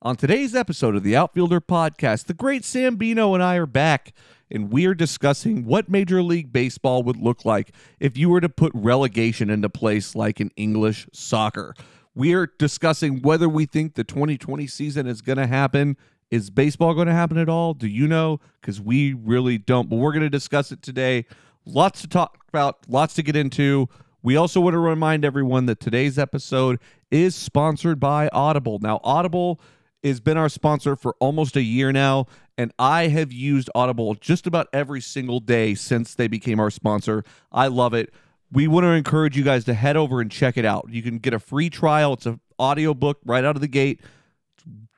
On today's episode of the Outfielder Podcast, the great Sambino and I are back, and we are discussing what Major League Baseball would look like if you were to put relegation into place like in English soccer. We are discussing whether we think the 2020 season is going to happen. Is baseball going to happen at all? Do you know? Because we really don't, but we're going to discuss it today. Lots to talk about, lots to get into. We also want to remind everyone that today's episode is sponsored by Audible. Now, Audible has been our sponsor for almost a year now, and I have used Audible just about every single day since they became our sponsor. I love it. We want to encourage you guys to head over and check it out. You can get a free trial. It's an audiobook right out of the gate.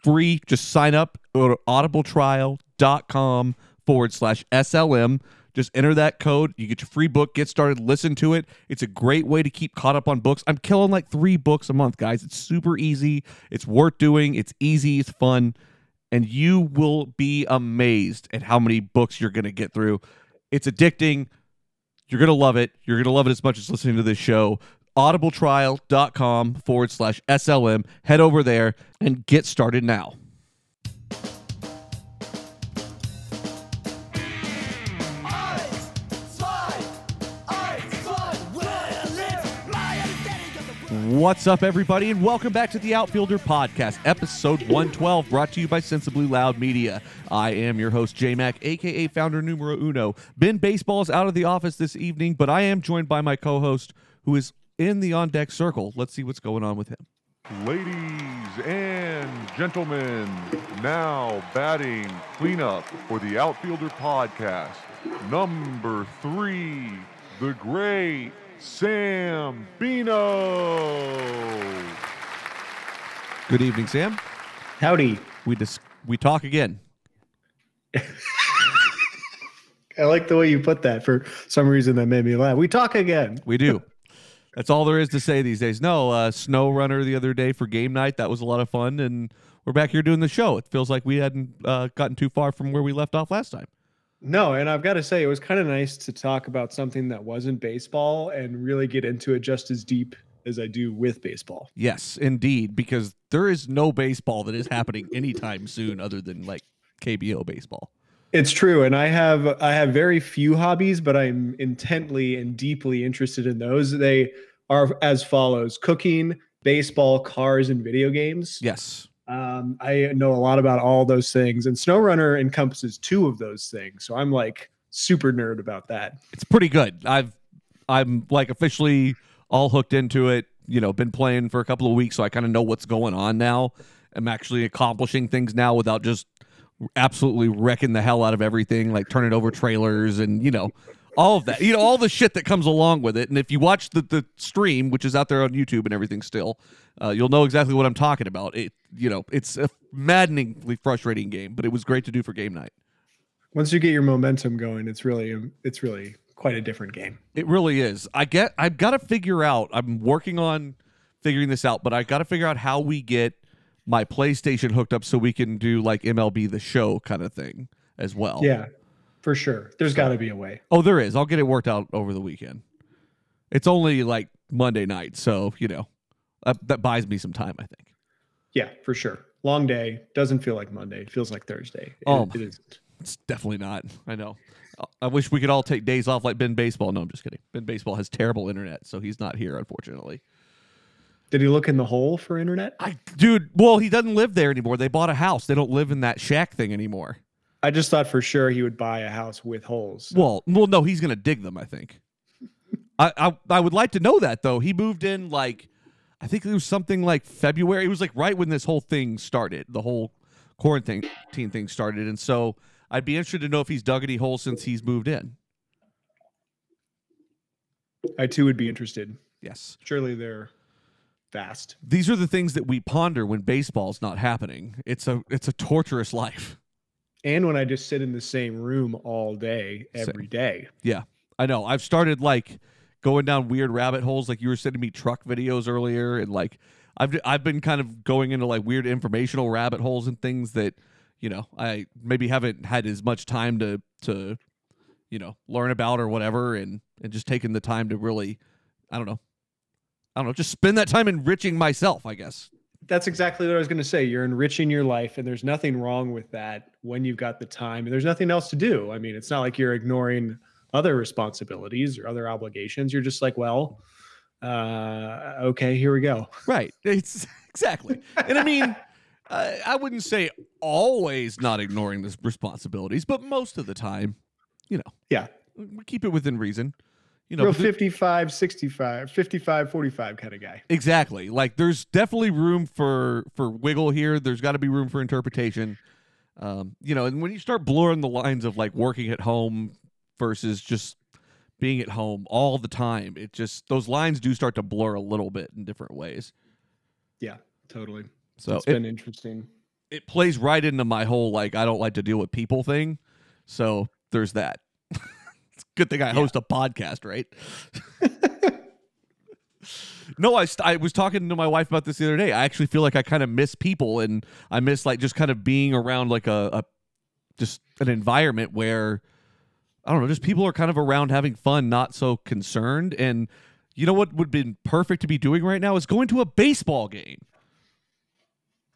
Free. Just sign up. Go to audibletrial.com forward slash SLM. Just enter that code. You get your free book. Get started. Listen to it. It's a great way to keep caught up on books. I'm killing like three books a month, guys. It's super easy. It's worth doing. It's easy. It's fun. And you will be amazed at how many books you're going to get through. It's addicting. You're going to love it. You're going to love it as much as listening to this show. Audibletrial.com forward slash SLM. Head over there and get started now. What's up, everybody, and welcome back to the Outfielder Podcast, episode 112, brought to you by Sensibly Loud Media. I am your host, J Mac, aka founder numero uno. Ben Baseball is out of the office this evening, but I am joined by my co host, who is in the on deck circle. Let's see what's going on with him. Ladies and gentlemen, now batting cleanup for the Outfielder Podcast. Number three, the great Sam Bino. Good evening, Sam. Howdy. We dis- we talk again. I like the way you put that. For some reason, that made me laugh. We talk again. We do. That's all there is to say these days. No, uh, SnowRunner the other day for game night. That was a lot of fun, and we're back here doing the show. It feels like we hadn't uh, gotten too far from where we left off last time. No, and I've got to say, it was kind of nice to talk about something that wasn't baseball and really get into it just as deep as I do with baseball. Yes, indeed, because there is no baseball that is happening anytime soon other than like KBO baseball. It's true, and I have I have very few hobbies, but I'm intently and deeply interested in those. They are as follows: cooking, baseball, cars, and video games. Yes. Um, I know a lot about all those things, and SnowRunner encompasses two of those things. So I'm like super nerd about that. It's pretty good. I've I'm like officially all hooked into it. You know, been playing for a couple of weeks, so I kind of know what's going on now. I'm actually accomplishing things now without just absolutely wrecking the hell out of everything, like turning over trailers and you know all of that. You know all the shit that comes along with it. And if you watch the the stream, which is out there on YouTube and everything still, uh, you'll know exactly what I'm talking about. It you know it's a maddeningly frustrating game, but it was great to do for game night. Once you get your momentum going, it's really it's really quite a different game. It really is. I get. I've got to figure out. I'm working on figuring this out, but I got to figure out how we get my PlayStation hooked up so we can do like MLB the Show kind of thing as well. Yeah, for sure. There's got to be a way. Oh, there is. I'll get it worked out over the weekend. It's only like Monday night, so you know that, that buys me some time. I think. Yeah, for sure. Long day doesn't feel like Monday. It feels like Thursday. It- Oh. it isn't. It's definitely not. I know. I wish we could all take days off like Ben Baseball. No, I'm just kidding. Ben Baseball has terrible internet, so he's not here, unfortunately. Did he look in the hole for internet? I, dude, well, he doesn't live there anymore. They bought a house. They don't live in that shack thing anymore. I just thought for sure he would buy a house with holes. Well, well, no, he's gonna dig them. I think. I, I I would like to know that though. He moved in like, I think it was something like February. It was like right when this whole thing started. The whole quarantine thing started, and so I'd be interested to know if he's dug any holes since he's moved in. I too would be interested. Yes, Surely they're fast. these are the things that we ponder when baseball's not happening. It's a it's a torturous life. And when I just sit in the same room all day, every day. Yeah, I know. I've started like going down weird rabbit holes. Like you were sending me truck videos earlier, and like I've I've been kind of going into like weird informational rabbit holes and things that you know I maybe haven't had as much time to to you know learn about or whatever, and and just taking the time to really I don't know I don't know just spend that time enriching myself. I guess that's exactly what I was going to say. You're enriching your life, and there's nothing wrong with that when you've got the time and there's nothing else to do. I mean, it's not like you're ignoring other responsibilities or other obligations. You're just like, well, uh, okay, here we go. Right. It's exactly. And I mean, I, I wouldn't say always not ignoring the responsibilities, but most of the time, you know. Yeah. We keep it within reason. You know, Real but 55, 65, 55, 45 kind of guy. exactly. Like there's definitely room for for wiggle here. There's got to be room for interpretation. Um, you know, and when you start blurring the lines of like working at home versus just being at home all the time, it just those lines do start to blur a little bit in different ways. Yeah, totally. So it's it, been interesting. it plays right into my whole like I don't like to deal with people thing. So there's that. it's a good thing I host a podcast, right? no, I I was talking to my wife about this the other day. I actually feel like I kind of miss people and I miss like just kind of being around like a, a just an environment where I don't know, just people are kind of around having fun, not so concerned. And you know what would be perfect to be doing right now is going to a baseball game.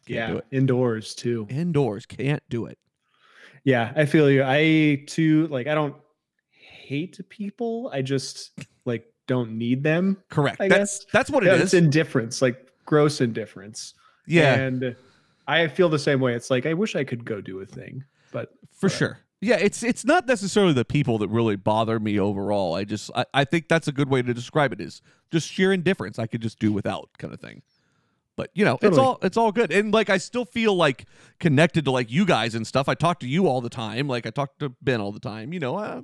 Can't yeah, indoors too. Indoors, can't do it. Yeah, I feel you. I too like I don't hate people. I just like don't need them. Correct. I that's guess. that's what it Yeah, is. It's indifference, like gross indifference. yeah, And I feel the same way. It's like I wish I could go do a thing, but for sure. Yeah, it's it's not necessarily the people that really bother me overall. I just I, I think that's a good way to describe it is just sheer indifference. I could just do without kind of thing. But you know, it's all it's all good. And like I still feel like connected to like you guys and stuff. I talk to you all the time. Like I talk to Ben all the time. You know, uh,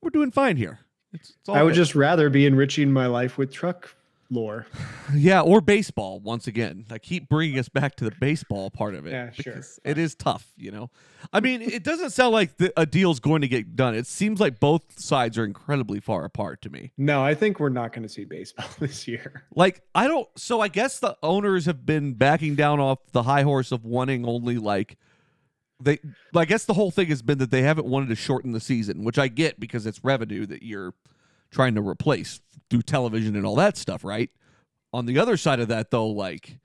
we're doing fine here. It's, it's all I would good. just rather be enriching my life with truck lore. Yeah, or baseball once again. I keep bringing us back to the baseball part of it. Yeah, sure. because It is tough, you know. I mean, it doesn't sound like the, a deal's going to get done. It seems like both sides are incredibly far apart to me. No, I think we're not going to see baseball this year. Like, I don't. So I guess the owners have been backing down off the high horse of wanting only like they. I guess the whole thing has been that they haven't wanted to shorten the season, which I get because it's revenue that you're trying to replace through television and all that stuff, right? On the other side of that, though, like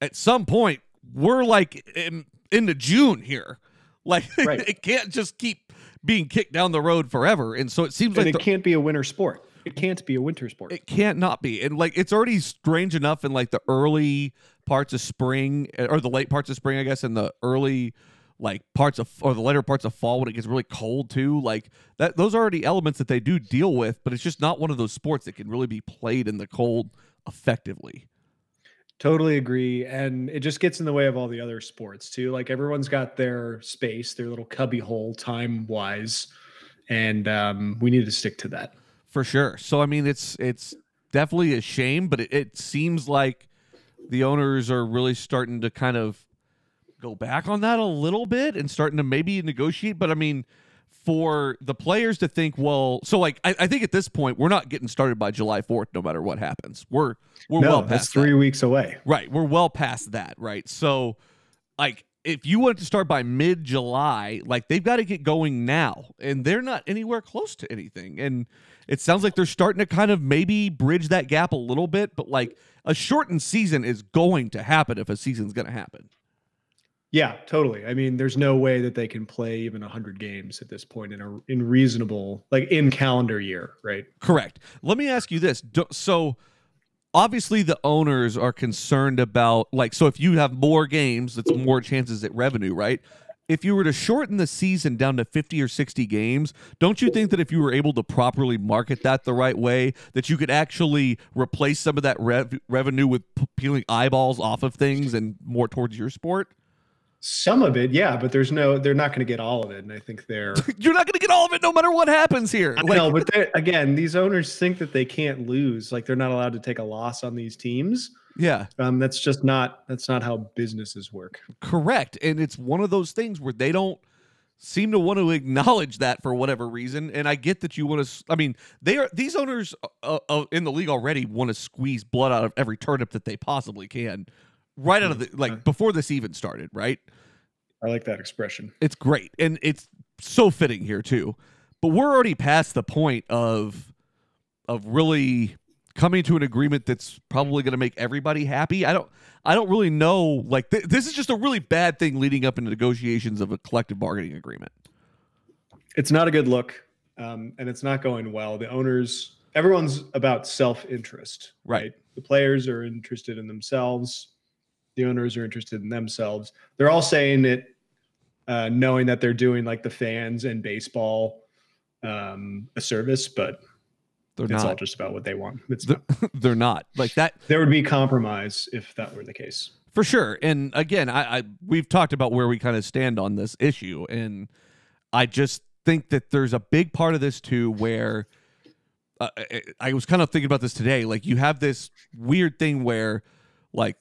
at some point we're like in, into June here, like Right. it can't just keep being kicked down the road forever, and so it seems And like it the, can't be a winter sport. It can't be a winter sport. it can't not be. And like it's already strange enough in like the early parts of spring or the late parts of spring, I guess, and the early like parts of or the later parts of fall when it gets really cold too. Like that those are already elements that they do deal with, but it's just not one of those sports that can really be played in the cold effectively. Totally agree. And it just gets in the way of all the other sports too. Like everyone's got their space, their little cubby hole time wise. And um, we need to stick to that. For sure. So I mean it's it's definitely a shame, but it, it seems like the owners are really starting to kind of go back on that a little bit and starting to maybe negotiate. But I mean, for the players to think, well, so like I, I think at this point we're not getting started by July fourth, no matter what happens. We're we're no, well that's past that. three weeks away. Right. We're well past that, right? So, like, if you want to start by mid July, like, they've got to get going now. And they're not anywhere close to anything. And it sounds like they're starting to kind of maybe bridge that gap a little bit. But, like, a shortened season is going to happen if a season's going to happen. Yeah, totally. I mean, there's no way that they can play even 100 games at this point in a in reasonable like in calendar year, right? Correct. Let me ask you this. Do- So, obviously, the owners are concerned about, like, so if you have more games, it's more chances at revenue, right? If you were to shorten the season down to 50 or 60 games, don't you think that if you were able to properly market that the right way, that you could actually replace some of that rev- revenue with peeling eyeballs off of things and more towards your sport? Some of it, yeah, but there's no they're not going to get all of it and I think they're You're not going to get all of it no matter what happens here. Like- know, but again, these owners think that they can't lose, like they're not allowed to take a loss on these teams. yeah. Um, that's just not that's not how businesses work. Correct. And it's one of those things where they don't seem to want to acknowledge that for whatever reason. And I get that you want to, I mean, they are, these owners uh, uh, in the league already want to squeeze blood out of every turnip that they possibly can right out of the, like before this even started, right? I like that expression. It's great. And it's so fitting here too. But we're already past the point of, of really coming to an agreement that's probably going to make everybody happy. I don't I don't really know like th- this is just a really bad thing leading up into negotiations of a collective bargaining agreement. It's not a good look, um, and it's not going well. The owners, everyone's about self-interest, Right. right? The players are interested in themselves. The owners are interested in themselves. They're all saying it, uh, knowing that they're doing like the fans and baseball um, a service, but They're it's all just about what they want. It's They're, not. they're not. Like that There would be compromise if that were the case. For sure. And again, I, I we've talked about where we kind of stand on this issue, and I just think that there's a big part of this too where uh, I was kind of thinking about this today. Like you have this weird thing where, like,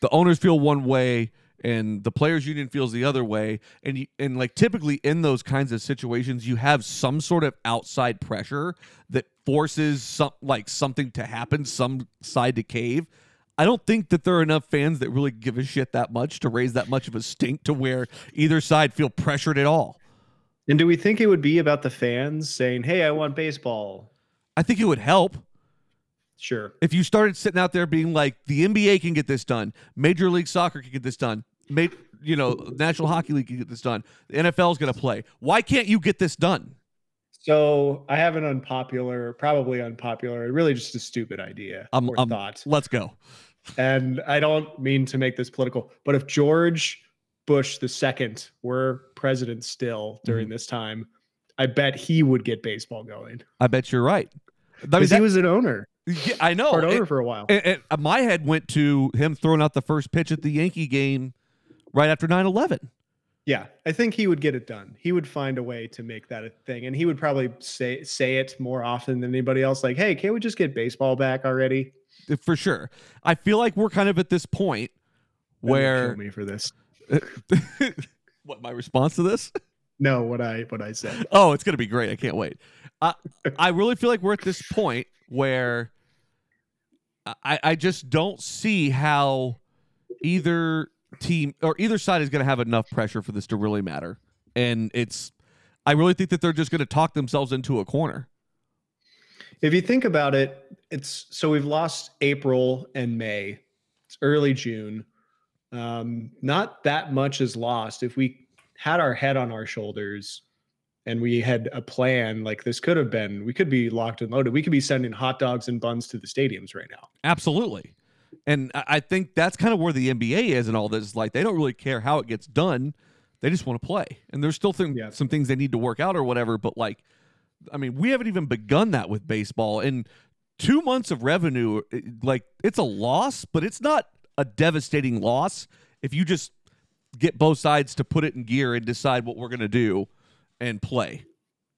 the owners feel one way and the players union feels the other way and you, and like typically in those kinds of situations you have some sort of outside pressure that forces some like something to happen some side to cave I don't think that there are enough fans that really give a shit that much to raise that much of a stink to where either side feel pressured at all. And do we think it would be about the fans saying, "Hey, I want baseball"? I think it would help Sure. if you started sitting out there being like, the NBA can get this done, Major League Soccer can get this done, Ma- you know, National Hockey League can get this done, the is going to play. Why can't you get this done? So I have an unpopular, probably unpopular, really just a stupid idea Um, or um, thought. Let's go. And I don't mean to make this political, but if George Bush the second were president still Mm-hmm. during this time, I bet he would get baseball going. I bet you're right. I mean, Because he was an owner, yeah, I know. part And- owner for a while. uh, my head went to him throwing out the first pitch at the Yankee game right after 9 11. Yeah, I think he would get it done. He would find a way to make that a thing, and he would probably say say it more often than anybody else. Like, "Hey, can't we just get baseball back already?" For sure. I feel like we're kind of at this point where. kill me for this. what, my response to this? No, what I what I said. Oh, it's gonna be great. I can't wait. I I really feel like we're at this point where I I just don't see how either team or either side is gonna have enough pressure for this to really matter. And it's I really think that they're just gonna talk themselves into a corner. If you think about it, it's so we've lost April and May. It's early June. Um, not that much is lost. If we had our head on our shoulders and we had a plan, like this could have been, we could be locked and loaded. We could be sending hot dogs and buns to the stadiums right now. Absolutely. And I think that's kind of where the NBA is and all this. Like they don't really care how it gets done. They just want to play. And there's still thing, Yeah. some things they need to work out or whatever. But like, I mean, we haven't even begun that with baseball. And two months of revenue, like it's a loss, but it's not a devastating loss if you just get both sides to put it in gear and decide what we're going to do and play.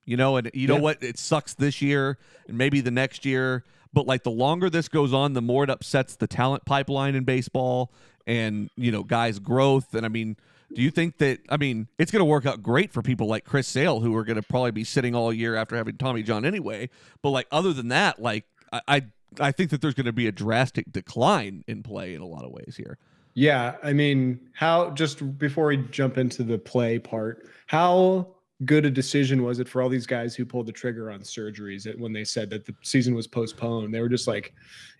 You know, and you know what? It sucks this year and maybe the next year, but like the longer this goes on, the more it upsets the talent pipeline in baseball and, you know, guys' growth. And I mean, do you think that, I mean, it's going to work out great for people like Chris Sale, who are going to probably be sitting all year after having Tommy John anyway. But like, other than that, like, I, I, I think that there's going to be a drastic decline in play in a lot of ways here. Yeah, I mean, how just before we jump into the play part, how good a decision was it for all these guys who pulled the trigger on surgeries that when they said that the season was postponed? They were just like,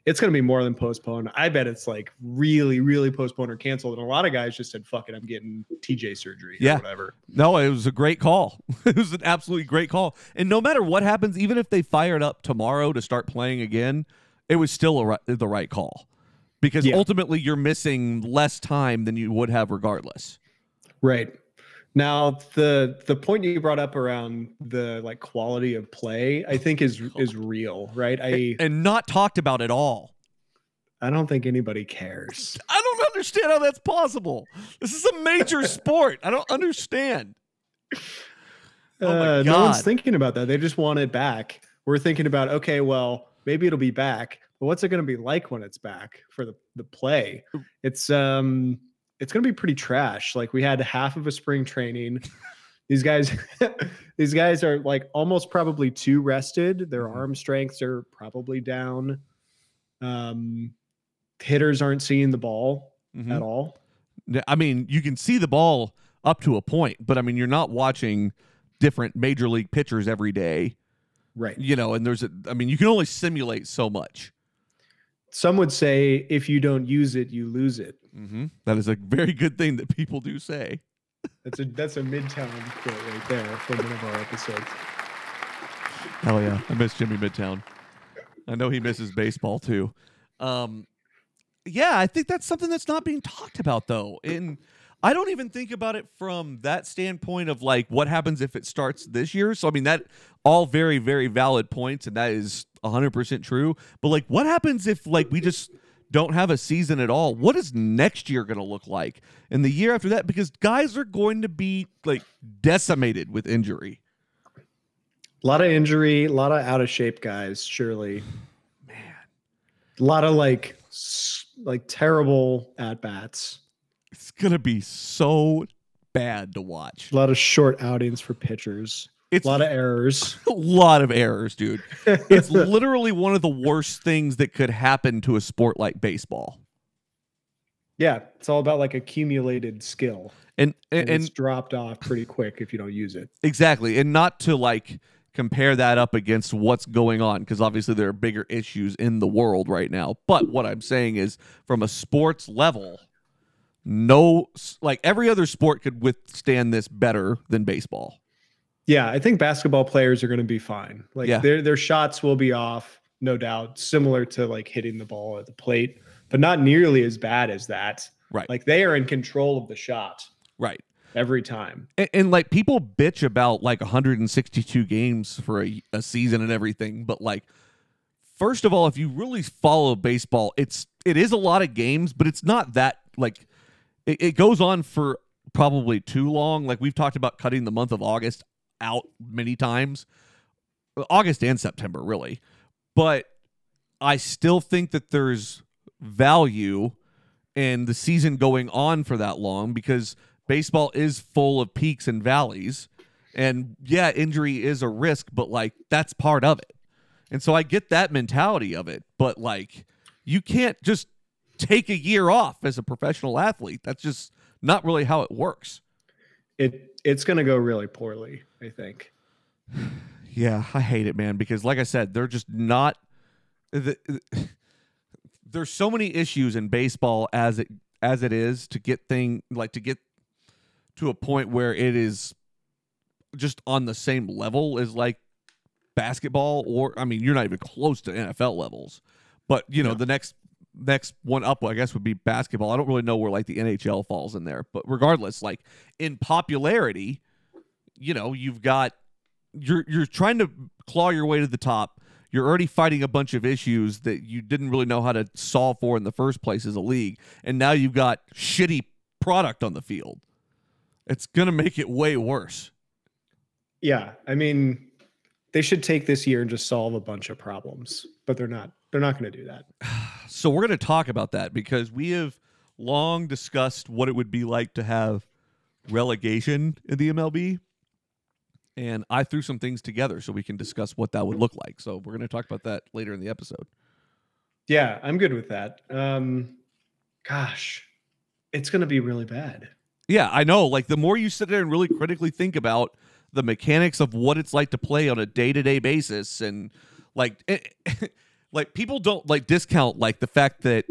it's going to be more than postponed. I bet it's like really, really postponed or canceled. And a lot of guys just said, fuck it, I'm getting TJ surgery Yeah. or whatever. No, it was a great call. it was an absolutely great call. And no matter what happens, even if they fired up tomorrow to start playing again, it was still a, ri- the right call because Yeah. ultimately you're missing less time than you would have regardless. Right. Now the the point you brought up around the like quality of play, I think is is real, right? I and not talked about at all. I don't think anybody cares. I don't understand how that's possible. This is a major sport. I don't understand. Oh my uh, no one's thinking about that. They just want it back. We're thinking about okay, well, maybe it'll be back, but what's it going to be like when it's back for the the play? It's um, it's going to be pretty trash. Like we had half of a spring training. These guys, these guys are like almost probably too rested. Their Mhm. arm strengths are probably down. Um, hitters aren't seeing the ball Mhm. at all. I mean, you can see the ball up to a point, but I mean, you're not watching different major league pitchers every day. Right. you know, and there's a, I mean, you can only simulate so much. Some would say if you don't use it, you lose it. Mm-hmm. That is a very good thing that people do say. That's a that's a midtown quote right there from one of our episodes. Hell yeah, I miss Jimmy Midtown. I know he misses baseball too. Um, yeah, I think that's something that's not being talked about though, and I don't even think about it from that standpoint of like what happens if it starts this year. So I mean that all very very valid points, and that is hundred percent true. But like, what happens if like we just don't have a season at all? What is next year going to look like, and the year after that? Because guys are going to be like decimated with injury. A lot of injury, a lot of out of shape guys, surely. Man. A lot of like like terrible at bats. It's gonna be so bad to watch. A lot of short outings for pitchers. It's a lot of errors. a lot of errors, dude. It's literally one of the worst things that could happen to a sport like baseball. yeah, it's all about like accumulated skill. And And, and, and it's dropped off pretty quick if you don't use it. exactly, and not to like compare that up against what's going on because obviously there are bigger issues in the world right now. But what I'm saying is from a sports level, no like every other sport could withstand this better than baseball. Yeah, I think basketball players are going to be fine. Like Yeah. their their shots will be off, no doubt, similar to like hitting the ball at the plate, but not nearly as bad as that. Right. Like they are in control of the shot Right. every time. And, and like people bitch about like 162 games for a, a season and everything, but like first of all, if you really follow baseball, it's it is a lot of games, but it's not that like it, it goes on for probably too long. Like we've talked about cutting the month of August out many times, August and September really, but I still think that there's value in the season going on for that long because baseball is full of peaks and valleys. And yeah, injury is a risk, but like that's part of it. And so I get that mentality of it, but like you can't just take a year off as a professional athlete. That's just not really how it works. It it's going to go really poorly, I think. Yeah, I hate it, man, because like I said, they're just not the, there's so many issues in baseball as it as it is to get thing like to get to a point where it is just on the same level as like basketball or I mean, you're not even close to NFL levels. But, you know, Yeah. the next next one up I guess would be basketball. I don't really know where like the NHL falls in there, but regardless, like in popularity, you know, you've got you're you're trying to claw your way to the top. You're already fighting a bunch of issues that you didn't really know how to solve for in the first place as a league, and now you've got shitty product on the field. It's gonna make it way worse. Yeah, I mean, they should take this year and just solve a bunch of problems, but they're not. They're not going to do that. So we're going to talk about that because we have long discussed what it would be like to have relegation in the MLB. And I threw some things together so we can discuss what that would look like. So we're going to talk about that later in the episode. Yeah, I'm good with that. Um, gosh, it's going to be really bad. Yeah, I know. Like the more you sit there and really critically think about the mechanics of what it's like to play on a day-to-day basis and like like people don't like discount like the fact that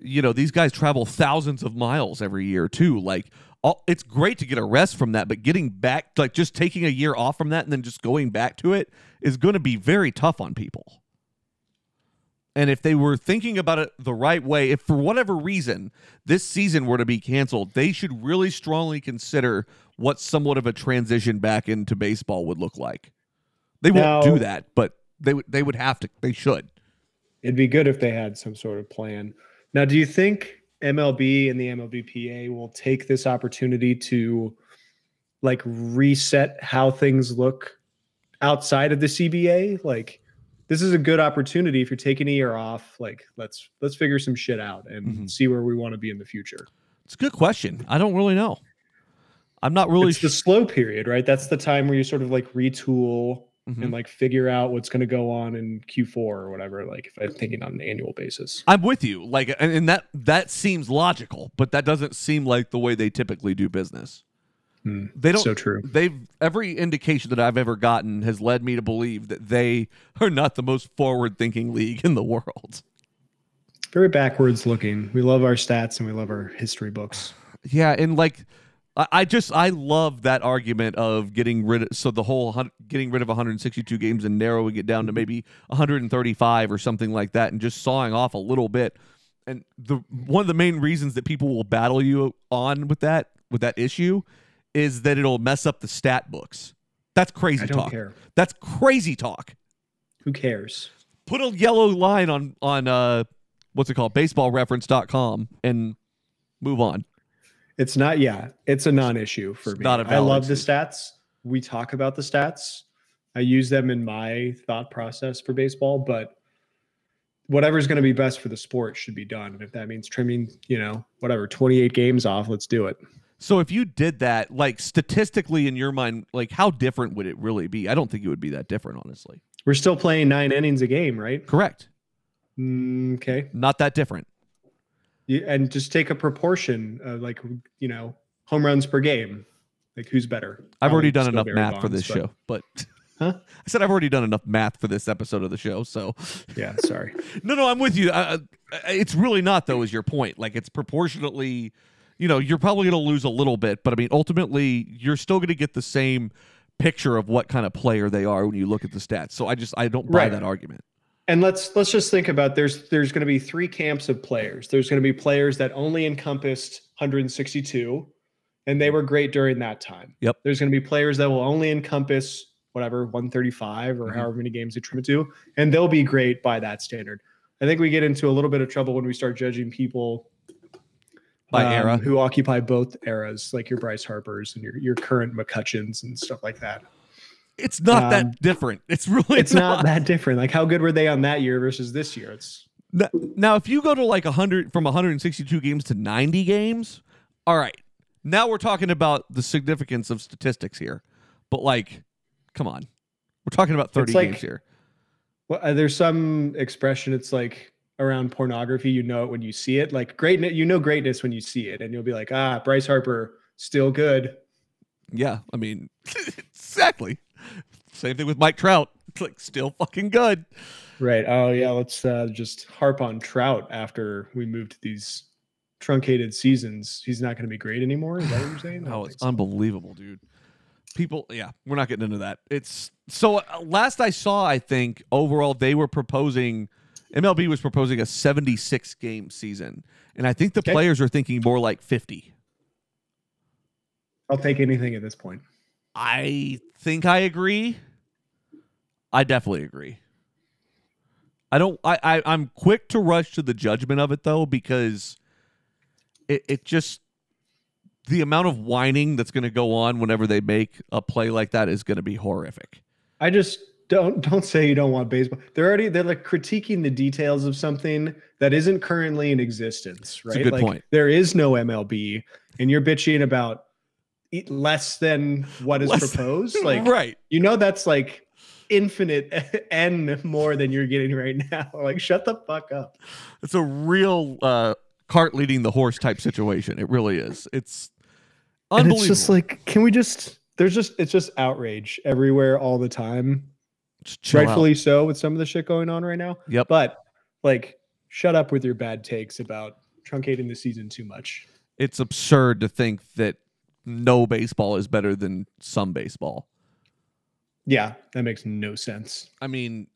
you know these guys travel thousands of miles every year too like all, it's great to get a rest from that but getting back like just taking a year off from that and then just going back to it is going to be very tough on people and if they were thinking about it the right way, if for whatever reason this season were to be canceled, they should really strongly consider what somewhat of a transition back into baseball would look like. They won't Now- do that, but they would they would have to they should. It'd be good if they had some sort of plan. Now, do you think MLB and the MLBPA will take this opportunity to like reset how things look outside of the CBA? Like this is a good opportunity if you're taking a year off, like let's let's figure some shit out and Mhm. see where we want to be in the future. It's a good question. I don't really know. I'm not really it's the slow period, right? That's the time where you sort of like retool Mhm. and like figure out what's going to go on in Q4 or whatever. Like if I'm thinking on an annual basis. I'm with you. Like and, and that that seems logical, but that doesn't seem like the way they typically do business. Hmm, They don't so true. they've every indication that I've ever gotten has led me to believe that they are not the most forward thinking league in the world. Very backwards looking. We love our stats and we love our history books. Yeah, and like I, I just I love that argument of getting rid of so the whole getting rid of 162 games and narrowing it down to maybe 135 or something like that, and just sawing off a little bit. And the one of the main reasons that people will battle you on with that with that issue is that it'll mess up the stat books. That's crazy I don't talk. care. That's crazy talk. Who cares? Put a yellow line on on uh what's it called baseballreference.com and move on. It's not. Yeah, it's a non-issue for It's me. not a I valid love the stats. We talk about the stats. I use them in my thought process for baseball, but whatever's going to be best for the sport should be done. And if that means trimming, you know, whatever, 28 games off, let's do it. So if you did that, like statistically in your mind, like how different would it really be? I don't think it would be that different, honestly. We're still playing nine innings a game, right? Correct. Mm, okay. Not that different. And just take a proportion of like, you know, home runs per game. Like who's better? I've already done enough math for this but- show, but Huh? I said I've already done enough math for this episode of the show. So Yeah, sorry. no, no, I'm with you. Uh, it's really not though. Is your point? Like it's proportionately, you know, you're probably going to lose a little bit, but I mean, ultimately, you're still going to get the same picture of what kind of player they are when you look at the stats. So I just I don't buy Right. that argument. And let's let's just think about there's there's going to be three camps of players. There's going to be players that only encompassed 162 and they were great during that time. Yep. There's going to be players that will only encompass whatever 135 or Mhm. however many games they trim it to and they'll be great by that standard. I think we get into a little bit of trouble when we start judging people By um, era. who occupy both eras like your Bryce Harpers and your your current McCutchens and stuff like that. It's not Um, that different. It's really It's not that different. Like how good were they on that year versus this year? It's N- Now, if you go to like 100 from 162 games to 90 games, all right. Now we're talking about the significance of statistics here. But like, come on. We're talking about 30 like- games here. Well, uh, there's some expression. It's like around pornography. You know it when you see it. Like greatness, you know greatness when you see it, and you'll be like, ah, Bryce Harper still good. Yeah, I mean, exactly. Same thing with Mike Trout. It's like still fucking good. Right. Oh yeah. Let's uh, just harp on Trout after we move to these truncated seasons. He's not going to be great anymore. Is that what you're saying? Oh, it's so. unbelievable, dude. People, yeah, we're not getting into that. It's so uh, last I saw, I think overall they were proposing MLB was proposing a 76 game season, and I think the Okay. players are thinking more like 50. I'll take anything at this point. I think I agree. I definitely agree. I don't. I, I I'm quick to rush to the judgment of it though because it it just the amount of whining that's going to go on whenever they make a play like that is going to be horrific. I just don't don't say you don't want baseball. They're already they're like critiquing the details of something that isn't currently in existence, a right? good like point. there is no MLB, and you're bitching about less than what is Less- proposed. Like right. you know that's like infinite n more than you're getting right now. Like shut the fuck up. It's a real uh, cart leading the horse type situation. It really is. It's And unbelievable. it's just like, can we just? There's just it's just outrage everywhere all the time. Chill out. rightfully so with some of the shit going on right now. Yep. But like, shut up with your bad takes about truncating the season too much. it's absurd to think that no baseball is better than some baseball. Yeah, that makes no sense. I mean,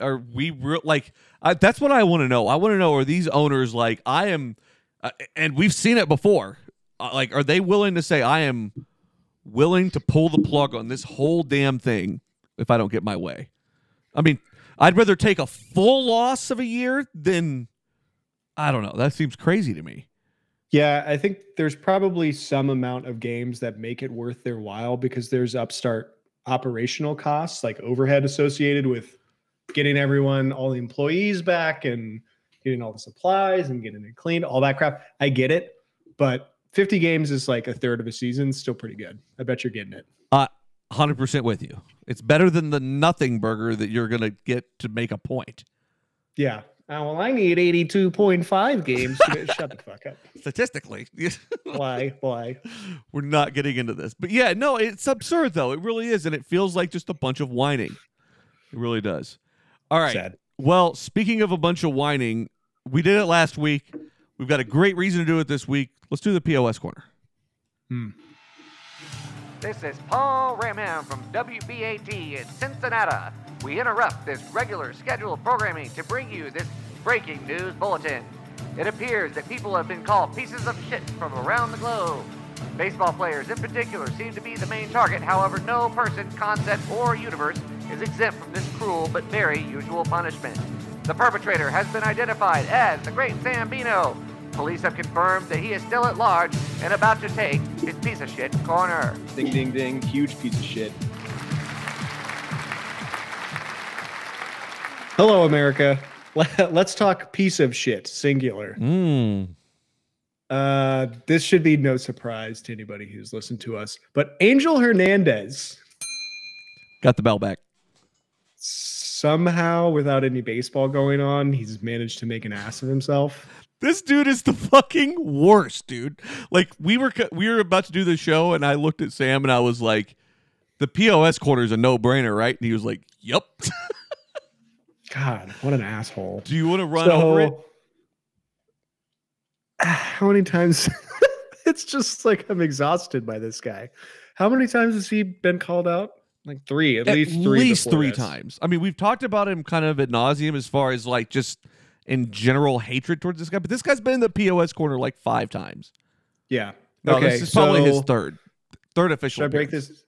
are we real? like? I, that's what I want to know. I want to know: Are these owners like I am? Uh, and we've seen it before. Uh, like, are they willing to say I am willing to pull the plug on this whole damn thing if I don't get my way? I mean, I'd rather take a full loss of a year than I don't know. That seems crazy to me. Yeah, I think there's probably some amount of games that make it worth their while because there's upstart operational costs like overhead associated with getting everyone, all the employees back and getting all the supplies and getting it cleaned, all that crap. I get it, but 50 games is like a third of a season, still pretty good. I bet you're getting it. Hundred percent with you. It's better than the nothing burger that you're gonna get to make a point. Yeah. Oh, well, I need 82.5 games. to- Shut the fuck up. Statistically, Why? Why? we're not getting into this. But yeah, no, it's absurd though. It really is, and it feels like just a bunch of whining. It really does. All right. Sad. Well, speaking of a bunch of whining, We did it last week. We've got a great reason to do it this week. Let's do the POS corner. Hmm. This is Paul Ramham from WBAT in Cincinnati. We interrupt this regular scheduled programming to bring you this breaking news bulletin. It appears that people have been called pieces of shit from around the globe. Baseball players in particular seem to be the main target. However, no person, concept, or universe is exempt from this cruel but very usual punishment. The perpetrator has been identified as the Great Sambino. Police have confirmed that he is still at large and about to take his piece of shit corner. Ding, ding, ding. Huge piece of shit. Hello, America. Let's talk piece of shit, singular. Mm. Uh, this should be no surprise to anybody who's listened to us. But Angel Hernandez, Got the bell back. somehow, without any baseball going on, he's managed to make an ass of himself. This dude is the fucking worst, dude. Like we were we were about to do the show, and I looked at Sam and I was like, "The POS corner is a no brainer, right?" And he was like, "Yep." God, what an asshole. do you want to run over it? How many times? it's just like I'm exhausted by this guy. How many times has he been called out? Like three, at, least three. least three this. times. I mean, we've talked about him kind of at nauseum as far as like just in general hatred towards this guy, but this guy's been in the POS corner like five times. Yeah. No, okay. this is probably his third, third official. Should I break appearance. this?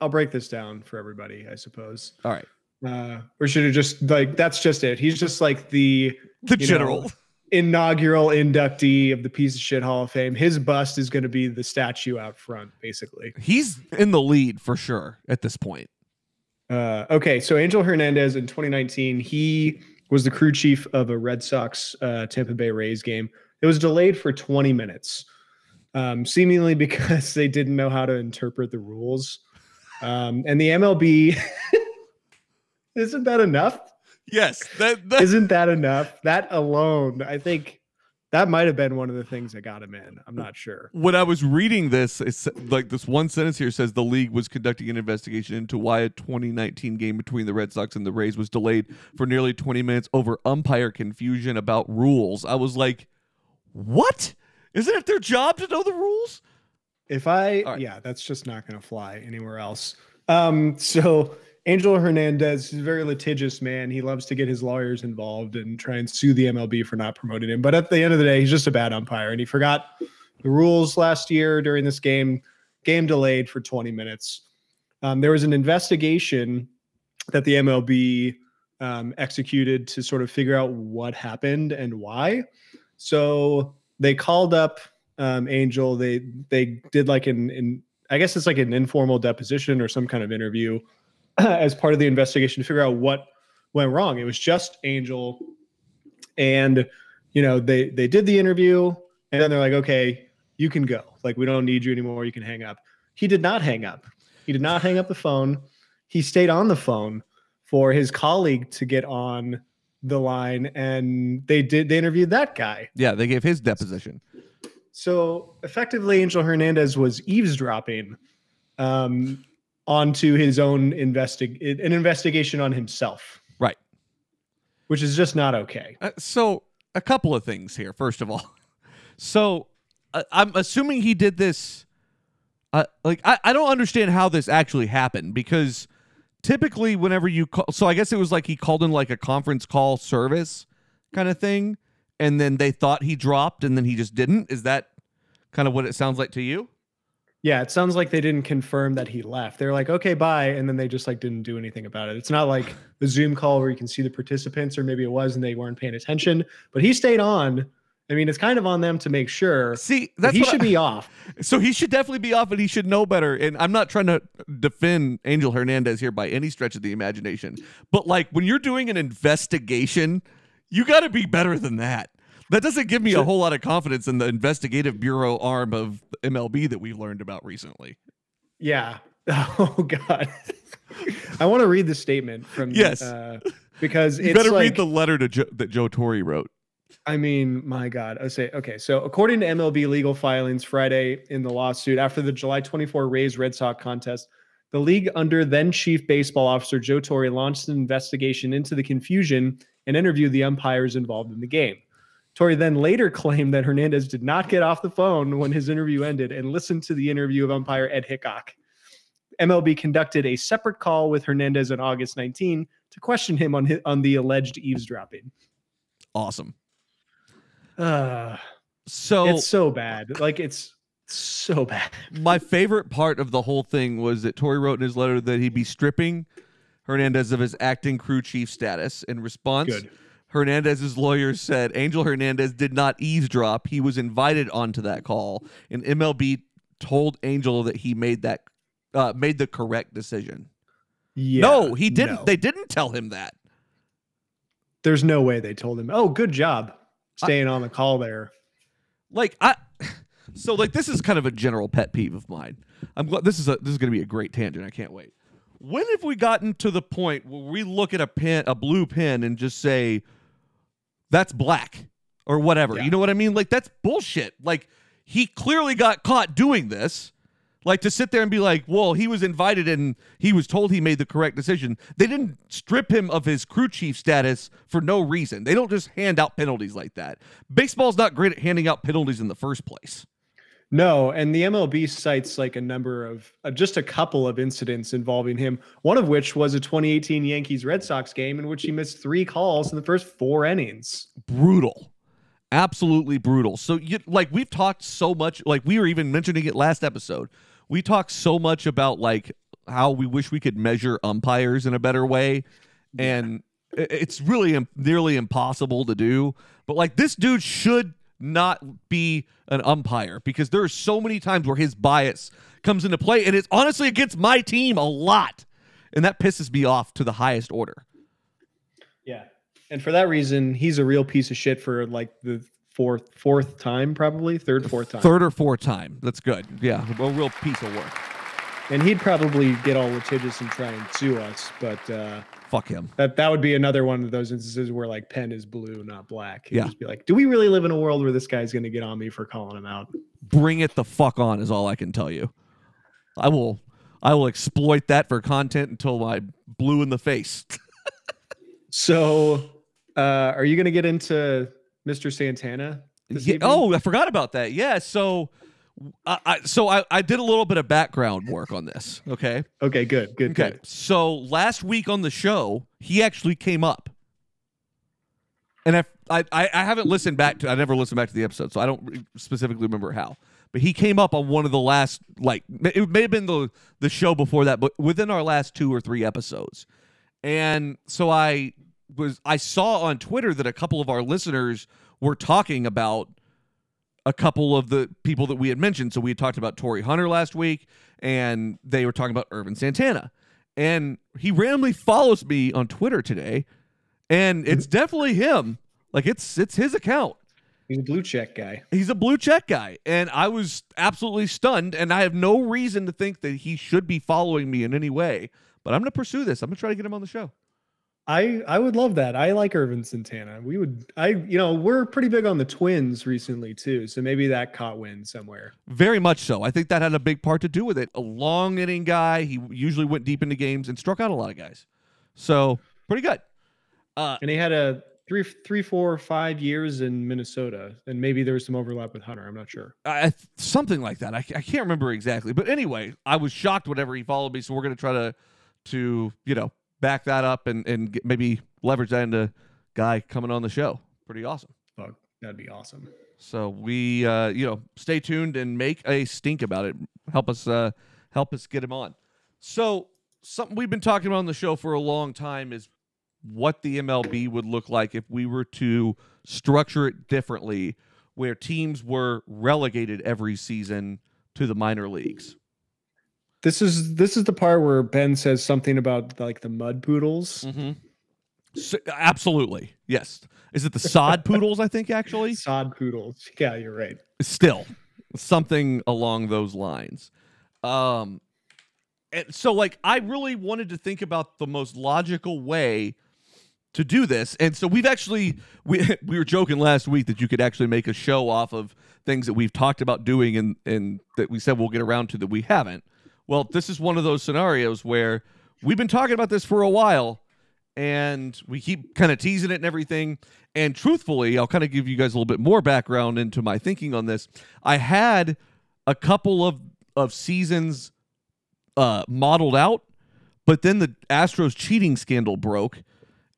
I'll break this down for everybody, I suppose. All right, Uh, or should it just like that's just it? He's just like the the you know, general. inaugural inductee of the piece of shit Hall of Fame. His bust is going to be the statue out front, basically. He's in the lead for sure at this point. Uh, okay, so Angel Hernandez in 2019, he was the crew chief of a Red Sox uh, Tampa Bay Rays game. It was delayed for 20 minutes, um, seemingly because they didn't know how to interpret the rules. Um, and the MLB, isn't that enough? Yes, that, that Isn't that enough? That alone, I think that might have been one of the things that got him in. I'm not sure. when I was reading this, it's like this one sentence here says the league was conducting an investigation into why a 2019 game between the Red Sox and the Rays was delayed for nearly 20 minutes over umpire confusion about rules. I was like, what? Isn't it their job to know the rules? If I, right. yeah, that's just not going to fly anywhere else. Um, so Angel Hernandez is a very litigious man. He loves to get his lawyers involved and try and sue the MLB for not promoting him. But at the end of the day, he's just a bad umpire, and he forgot the rules last year during this game. Game delayed for 20 minutes. Um, there was an investigation that the MLB um, executed to sort of figure out what happened and why. So they called up um, Angel. They they did like an, an I guess it's like an informal deposition or some kind of interview as part of the investigation to figure out what went wrong. It was just Angel, and you know they they did the interview, and then they're like, okay, you can go. Like we don't need you anymore. You can hang up. He did not hang up. He did not hang up the phone. He stayed on the phone for his colleague to get on the line, and they did. They interviewed that guy. Yeah, they gave his deposition. So effectively, Angel Hernandez was eavesdropping um, onto his own investig an investigation on himself, Right. which is just not okay. Uh, so a couple of things here. First of all, so uh, I'm assuming he did this. Uh, like I, I don't understand how this actually happened because typically whenever you call, so I guess it was like he called in like a conference call service kind of thing, and then they thought he dropped and then he just didn't. Is that kind of what it sounds like to you? Yeah, it sounds like they didn't confirm that he left. They're like, okay, bye, and then they just like didn't do anything about it. It's not like the Zoom call where you can see the participants, or maybe it was and they weren't paying attention. But he stayed on. I mean, it's kind of on them to make sure. See, that that's he what I- should be off. So he should definitely be off and he should know better. And I'm not trying to defend Angel Hernandez here by any stretch of the imagination. But like when you're doing an investigation, you got to be better than that. That doesn't give me a whole lot of confidence in the investigative bureau arm of MLB that we've learned about recently. Yeah. Oh God. I want to read the statement from Yes. uh, because You it's better like, read the letter to jo- that Joe Torre wrote. I mean, my God. I say, okay. So, according to MLB legal filings Friday in the lawsuit, after the July 24 Rays Red Sox contest, the league, under then Chief Baseball Officer Joe Torre, launched an investigation into the confusion and interviewed the umpires involved in the game. Torre then later claimed that Hernandez did not get off the phone when his interview ended and listened to the interview of umpire Ed Hickox. MLB conducted a separate call with Hernandez on August 19 to question him on his, on the alleged eavesdropping. Awesome. Uh, So it's so bad. Like it's so bad. my favorite part of the whole thing was that Torre wrote in his letter that he'd be stripping Hernandez of his acting crew chief status. In response, Good. Hernandez's lawyers said Angel Hernandez did not eavesdrop. He was invited onto that call, and MLB told Angel that he made that uh, made the correct decision. Yeah. no, he didn't. no. They didn't tell him that. There's no way they told him. Oh, good job staying on the call there. like I so like this is kind of a general pet peeve of mine. I'm glad this is a this is going to be a great tangent. I can't wait. When have we gotten to the point where we look at a pen, a blue pen, and just say that's black or whatever? Yeah. You know what I mean? Like that's bullshit. Like he clearly got caught doing this. Like to sit there and be like, well, he was invited and he was told he made the correct decision. They didn't strip him of his crew chief status for no reason. They don't just hand out penalties like that. Baseball's not great at handing out penalties in the first place. No, and the MLB cites like a number of uh, just a couple of incidents involving him. One of which was a 2018 Yankees Red Sox game in which he missed three calls in the first four innings. Brutal. Absolutely brutal. So you like we've talked so much like we were even mentioning it last episode. We talked so much about like how we wish we could measure umpires in a better way and it's really im- nearly impossible to do. But like this dude should not be an umpire because there are so many times where his bias comes into play and it's honestly against my team a lot. And that pisses me off to the highest order. Yeah. And for that reason, he's a real piece of shit for like the fourth fourth time, probably third, fourth time. Third or fourth time. That's good. Yeah, a real piece of work. And he'd probably get all litigious and try and sue us, but uh, Fuck him. that that would be another one of those instances where like pen is blue, not black. He'd Yeah. just be like, do we really live in a world where this guy's going to get on me for calling him out? Bring it the fuck on is all I can tell you. I will I will exploit that for content until I blue in the face. So, uh, are you going to get into Mr. Santana? Yeah- oh, I forgot about that. Yeah, so I, I so I, I did a little bit of background work on this. Okay. okay, good, good, Okay. good. So last week on the show, he actually came up. And I, I, I I haven't listened back to I never listened back to the episode, so I don't specifically remember how. But he came up on one of the last like it may have been the the show before that, but within our last two or three episodes. And so I was I saw on Twitter that a couple of our listeners were talking about a couple of the people that we had mentioned. So we had talked about Torii Hunter last week, and they were talking about Ervin Santana. And he randomly follows me on Twitter today, and it's mm-hmm. definitely him. Like it's it's his account. He's a blue check guy. He's a blue check guy, and I was absolutely stunned. And I have no reason to think that he should be following me in any way. But I'm going to pursue this. I'm going to try to get him on the show. I I would love that. I like Ervin Santana. We would I you know we're pretty big on the Twins recently too, so maybe that caught wind somewhere. Very much so. I think that had a big part to do with it. A long inning guy. He usually went deep into games and struck out a lot of guys. So pretty good. Uh, And he had a three three four five years in Minnesota, and maybe there was some overlap with Hunter. I'm not sure. I, something like that. I, I can't remember exactly, but anyway, I was shocked whenever he followed me. So we're gonna try to to you know back that up and and get, maybe leverage that into guy coming on the show. Pretty awesome. Fuck, that'd be awesome. So we uh, you know stay tuned and make a stink about it. Help us uh, help us get him on. So something we've been talking about on the show for a long time is what the MLB would look like if we were to structure it differently, where teams were relegated every season to the minor leagues. This is this is the part where Ben says something about like the mud poodles. Mm-hmm. So, absolutely, yes. Is it the sod poodles? I think actually. Sod poodles. Yeah, you're right. still something along those lines um and so like i really wanted to think about the most logical way to do this and so we've actually we we were joking last week that you could actually make a show off of things that we've talked about doing and and that we said we'll get around to that we haven't well this is one of those scenarios where we've been talking about this for a while and we keep kind of teasing it and everything. And truthfully, I'll kind of give you guys a little bit more background into my thinking on this. I had a couple of of seasons uh, modeled out, but then the Astros cheating scandal broke,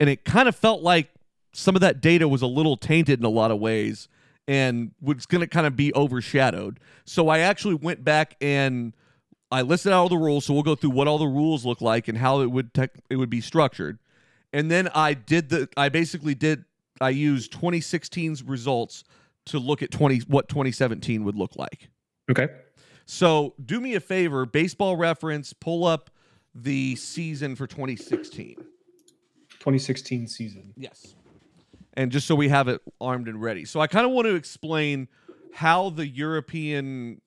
and it kind of felt like some of that data was a little tainted in a lot of ways and was going to kind of be overshadowed. So I actually went back and I listed out all the rules. So we'll go through what all the rules look like and how it would tech it would be structured. And then I did the I basically did I used 2016's results to look at 20 what 2017 would look like. Okay. So do me a favor, baseball reference, pull up the season for 2016. 2016 season. Yes. And just so we have it armed and ready. So I kind of want to explain how the European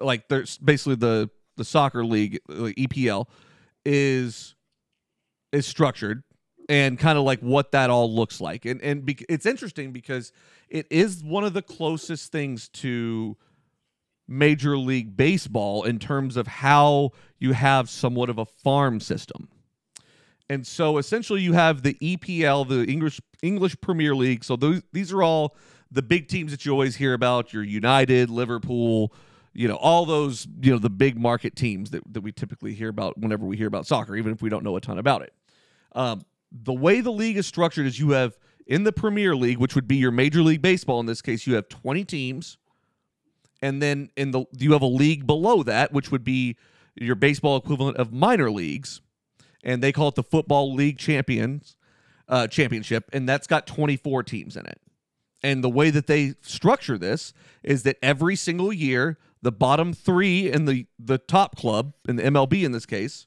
like there's basically the the soccer league EPL is is structured and kind of like what that all looks like. And and bec- it's interesting because it is one of the closest things to Major League Baseball in terms of how you have somewhat of a farm system. And so essentially you have the EPL, the English English Premier League. So those these are all the big teams that you always hear about, your United, Liverpool, you know, all those, you know, the big market teams that, that we typically hear about whenever we hear about soccer, even if we don't know a ton about it. Um, the way the league is structured is you have in the Premier League, which would be your Major League Baseball in this case, you have 20 teams. And then in the you have a league below that, which would be your baseball equivalent of minor leagues and they call it the Football League Champions uh, Championship, and that's got 24 teams in it. And the way that they structure this is that every single year, the bottom three in the the top club in the MLB in this case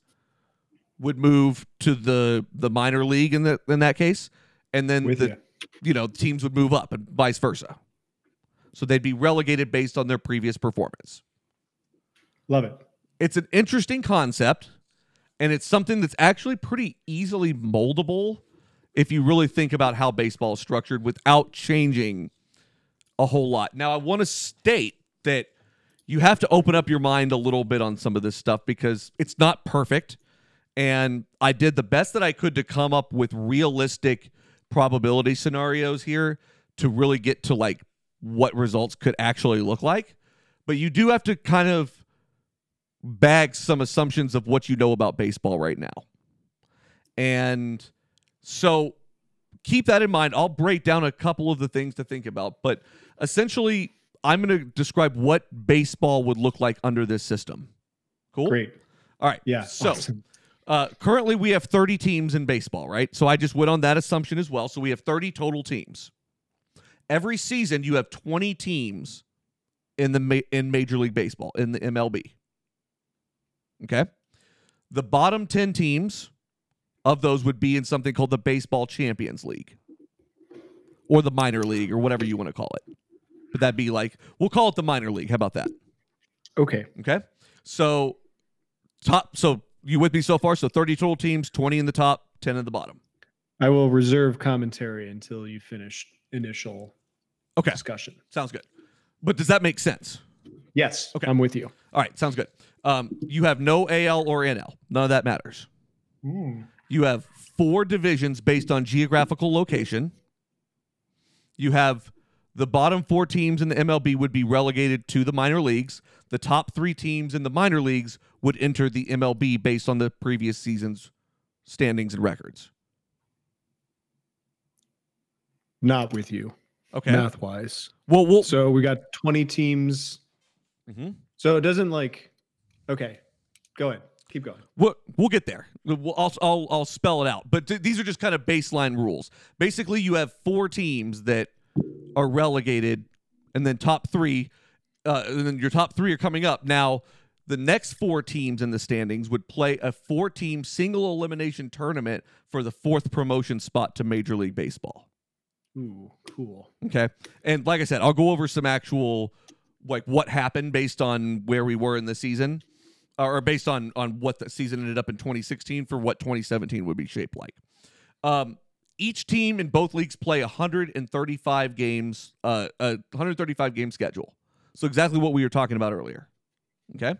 would move to the the minor league in the in that case, and then With the ya. you know teams would move up and vice versa. So they'd be relegated based on their previous performance Love it. it's an interesting concept and it's something that's actually pretty easily moldable if you really think about how baseball is structured without changing a whole lot. Now, I want to state that you have to open up your mind a little bit on some of this stuff because it's not perfect. And I did the best that I could to come up with realistic probability scenarios here to really get to like what results could actually look like. But you do have to kind of bag some assumptions of what you know about baseball right now. And so keep that in mind. I'll break down a couple of the things to think about, but essentially, I'm going to describe what baseball would look like under this system. Cool. Great. All right. Yeah. So awesome. uh, currently, we have 30 teams in baseball, right? So I just went on that assumption as well. So we have 30 total teams. Every season, you have 20 teams in the ma- in Major League Baseball in the MLB. Okay, the bottom 10 teams of those would be in something called the Baseball Champions League, or the minor league, or whatever you want to call it. But that'd be like we'll call it the minor league. How about that? Okay. Okay. So top so you with me so far? So 30 total teams, 20 in the top, 10 in the bottom. I will reserve commentary until you finish initial Okay. discussion. Sounds good. But does that make sense? Yes. Okay. I'm with you. All right, sounds good. Um, you have no AL or NL. None of that matters. You have four divisions based on geographical location. You have the bottom four teams in the MLB would be relegated to the minor leagues. The top three teams in the minor leagues would enter the MLB based on the previous season's standings and records. Not with you. Okay. Math wise. Well, we'll. So we got 20 teams. Mhm. So it doesn't like. Okay. Go ahead. Keep going. We'll, we'll get there. We'll, I'll, I'll, I'll spell it out. But th- these are just kind of baseline rules. Basically, you have four teams that are relegated, and then top three, uh, and then your top three are coming up. Now, the next four teams in the standings would play a four team single elimination tournament for the fourth promotion spot to Major League Baseball. Ooh, cool. Okay. And like I said, I'll go over some actual like what happened based on where we were in the season or based on on what the season ended up in 2016 for what 2017 would be shaped like. Um each team in both leagues play 135 games uh a 135 game schedule. So exactly what we were talking about earlier. Okay?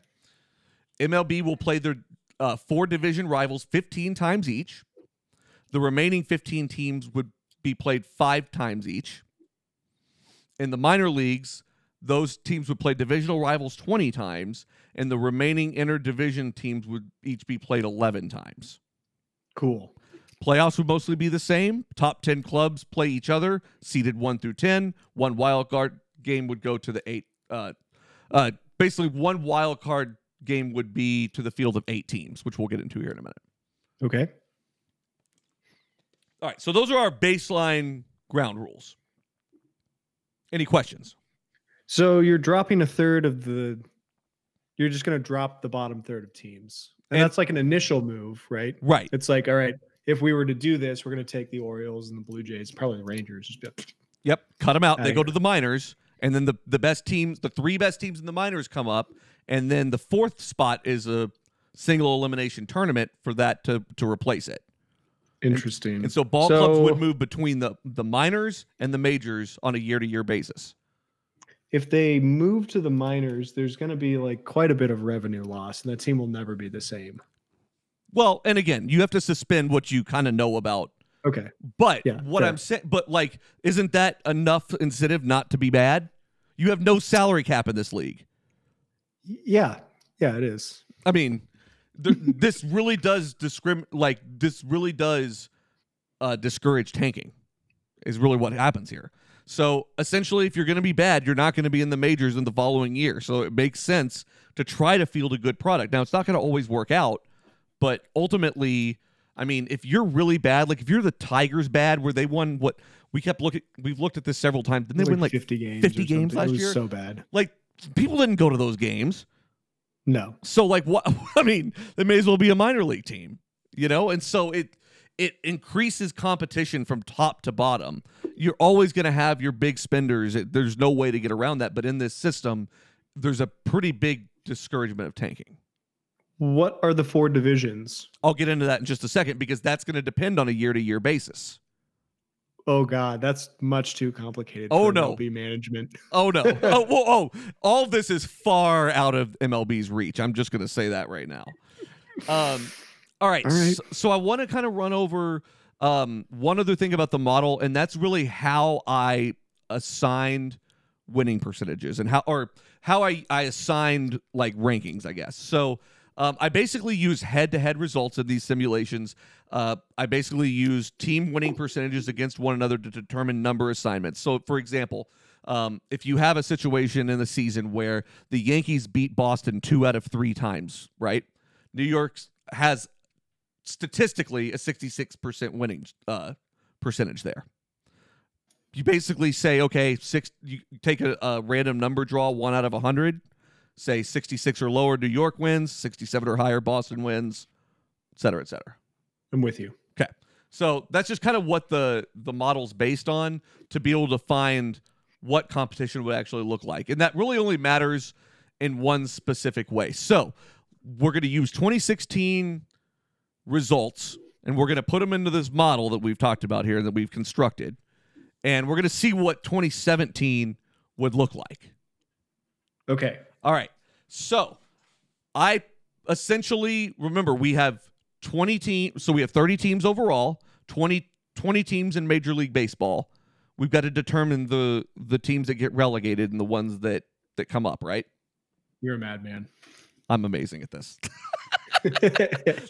MLB will play their uh, four division rivals 15 times each. The remaining 15 teams would be played five times each. In the minor leagues, those teams would play divisional rivals 20 times, and the remaining interdivision teams would each be played 11 times. Cool. Playoffs would mostly be the same. Top 10 clubs play each other, seeded 1 through 10. One wild card game would go to the eight. Uh, uh, basically, one wild card game would be to the field of eight teams, which we'll get into here in a minute. Okay. All right, so those are our baseline ground rules. Any questions? So you're dropping a third of the. You're just going to drop the bottom third of teams, and, And- that's like an initial move, right? Right. It's like, all right, if we were to do this, we're going to take the Orioles and the Blue Jays, probably the Rangers. Just be like, Yep. Cut them out. They go here. to the minors, and then the the best teams, the three best teams in the minors, come up, and then the fourth spot is a single elimination tournament for that to to replace it. Interesting. And so ball clubs would move between the the minors and the majors on a year to year basis. if they move to the minors, there's going to be like quite a bit of revenue loss, and that team will never be the same. Well, and again, you have to suspend what you kind of know about. Okay. But Yeah, what fair. I'm saying, but like, isn't that enough incentive not to be bad? You have no salary cap in this league. Yeah. Yeah, it is. I mean, th- this really does discrim like this really does uh, discourage tanking. Is really what happens here. So essentially, if you're going to be bad, you're not going to be in the majors in the following year. So it makes sense to try to field a good product. Now it's not going to always work out, but ultimately, I mean, if you're really bad, like if you're the Tigers bad, where they won what we kept looking, we've looked at this several times. They was win like 50 games. 50 games last it was year? So bad. like people didn't go to those games. No. So like what I mean, they may as well be a minor league team, you know? And so it it increases competition from top to bottom. You're always going to have your big spenders. There's no way to get around that, but in this system, there's a pretty big discouragement of tanking. What are the four divisions? I'll get into that in just a second because that's going to depend on a year-to-year basis. Oh God, that's much too complicated. Oh, for no. MLB management. Oh no. oh, whoa, oh, all this is far out of MLB's reach. I'm just going to say that right now. Um, all right. All right. So, so I want to kind of run over um, one other thing about the model, and that's really how I assigned winning percentages and how or how I, I assigned like rankings, I guess. So um, I basically use head-to-head results in these simulations. Uh, I basically use team winning percentages against one another to determine number assignments. So, for example, um, if you have a situation in the season where the Yankees beat Boston two out of three times, right? New York has statistically a 66% winning uh, percentage there. You basically say, okay, six. You take a, a random number draw, one out of a hundred. Say 66 or lower, New York wins. 67 or higher, Boston wins, et cetera, et cetera. I'm with you. Okay. So that's just kind of what the the model's based on to be able to find what competition would actually look like. And that really only matters in one specific way. So, we're going to use 2016 results and we're going to put them into this model that we've talked about here that we've constructed. And we're going to see what 2017 would look like. Okay. All right. So I essentially remember we have 20 teams. So we have 30 teams overall, 20, 20 teams in Major League Baseball. We've got to determine the the teams that get relegated and the ones that that come up, right? You're a madman. I'm amazing at this.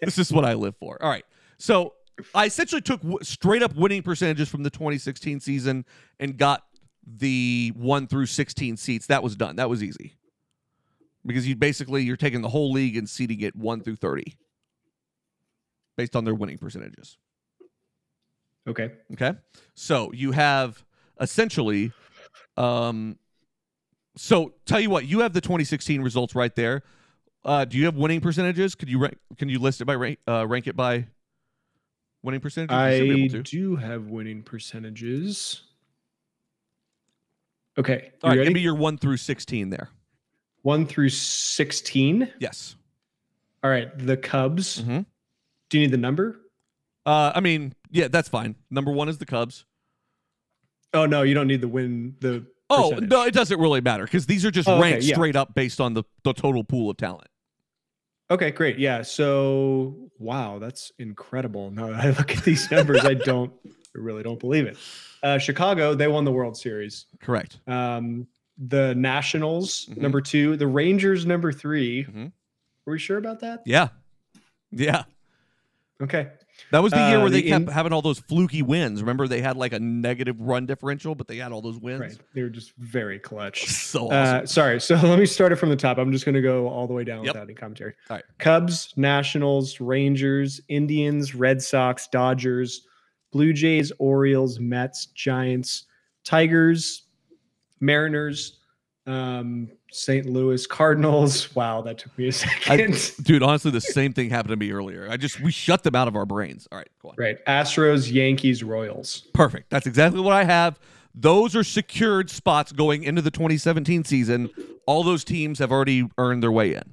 this is what I live for. All right. So I essentially took w- straight up winning percentages from the 2016 season and got the 1 through 16 seats. That was done. That was easy. Because you basically you're taking the whole league and seeding it 1 through 30 based on their winning percentages. okay. Okay. So you have essentially um so tell you what, you have the 2016 results right there. Uh do you have winning percentages? Could you rank can you list it by rank uh rank it by winning percentages? You should be I do have winning percentages. Okay. All right, ready? give me your 1 through 16 there. One through sixteen. Yes. All right. The Cubs. Mhm. Do you need the number? Uh I mean, yeah, that's fine. Number 1 is the Cubs. Oh no, you don't need the win. The Oh, percentage. no, it doesn't really matter cuz these are just Oh, okay, ranked yeah. straight up based on the the total pool of talent. Okay, great. Yeah. So, wow, that's incredible. Now that I look at these numbers, I don't, I really don't believe it. Uh, Chicago, they won the World Series. Correct. Um, the Nationals, Mhm. number two. The Rangers, number 3 Mhm. Were we sure about that? Yeah. Yeah. Okay. That was the year Uh, where they the kept in- having all those fluky wins. Remember, they had like a negative run differential, but they had all those wins. Right. They were just very clutch. So awesome. Uh, sorry. So let me start it from the top. I'm just going to go all the way down Yep. without any commentary. All right. Cubs, Nationals, Rangers, Indians, Red Sox, Dodgers, Blue Jays, Orioles, Mets, Giants, Tigers, Mariners, um, St. Louis Cardinals. Wow, that took me a second. I, dude, honestly, the same thing happened to me earlier. I just we shut them out of our brains. All right, go on. right. Astros, Yankees, Royals. Perfect. That's exactly what I have. Those are secured spots going into the 2017 season. All those teams have already earned their way in.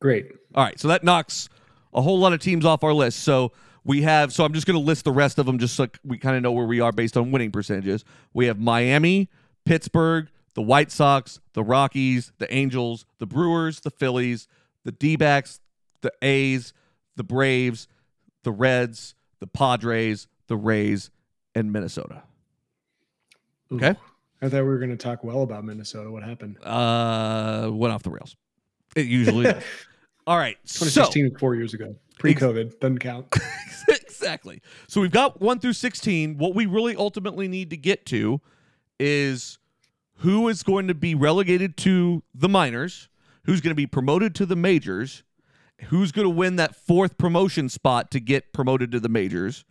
Great. All right, so that knocks a whole lot of teams off our list. So we have, so I'm just going to list the rest of them just so we kind of know where we are based on winning percentages. We have Miami, Pittsburgh, the White Sox, the Rockies, the Angels, the Brewers, the Phillies, the D backs, the A's, the Braves, the Reds, the Padres, the Rays, and Minnesota. Ooh. Okay. I thought we were going to talk well about Minnesota. What happened? Uh, went off the rails. It usually does. All right, so 2016 was four years ago. Pre-COVID doesn't count. exactly. So we've got 1 through 16. What we really ultimately need to get to is who is going to be relegated to the minors, who's going to be promoted to the majors, who's going to win that fourth promotion spot to get promoted to the majors,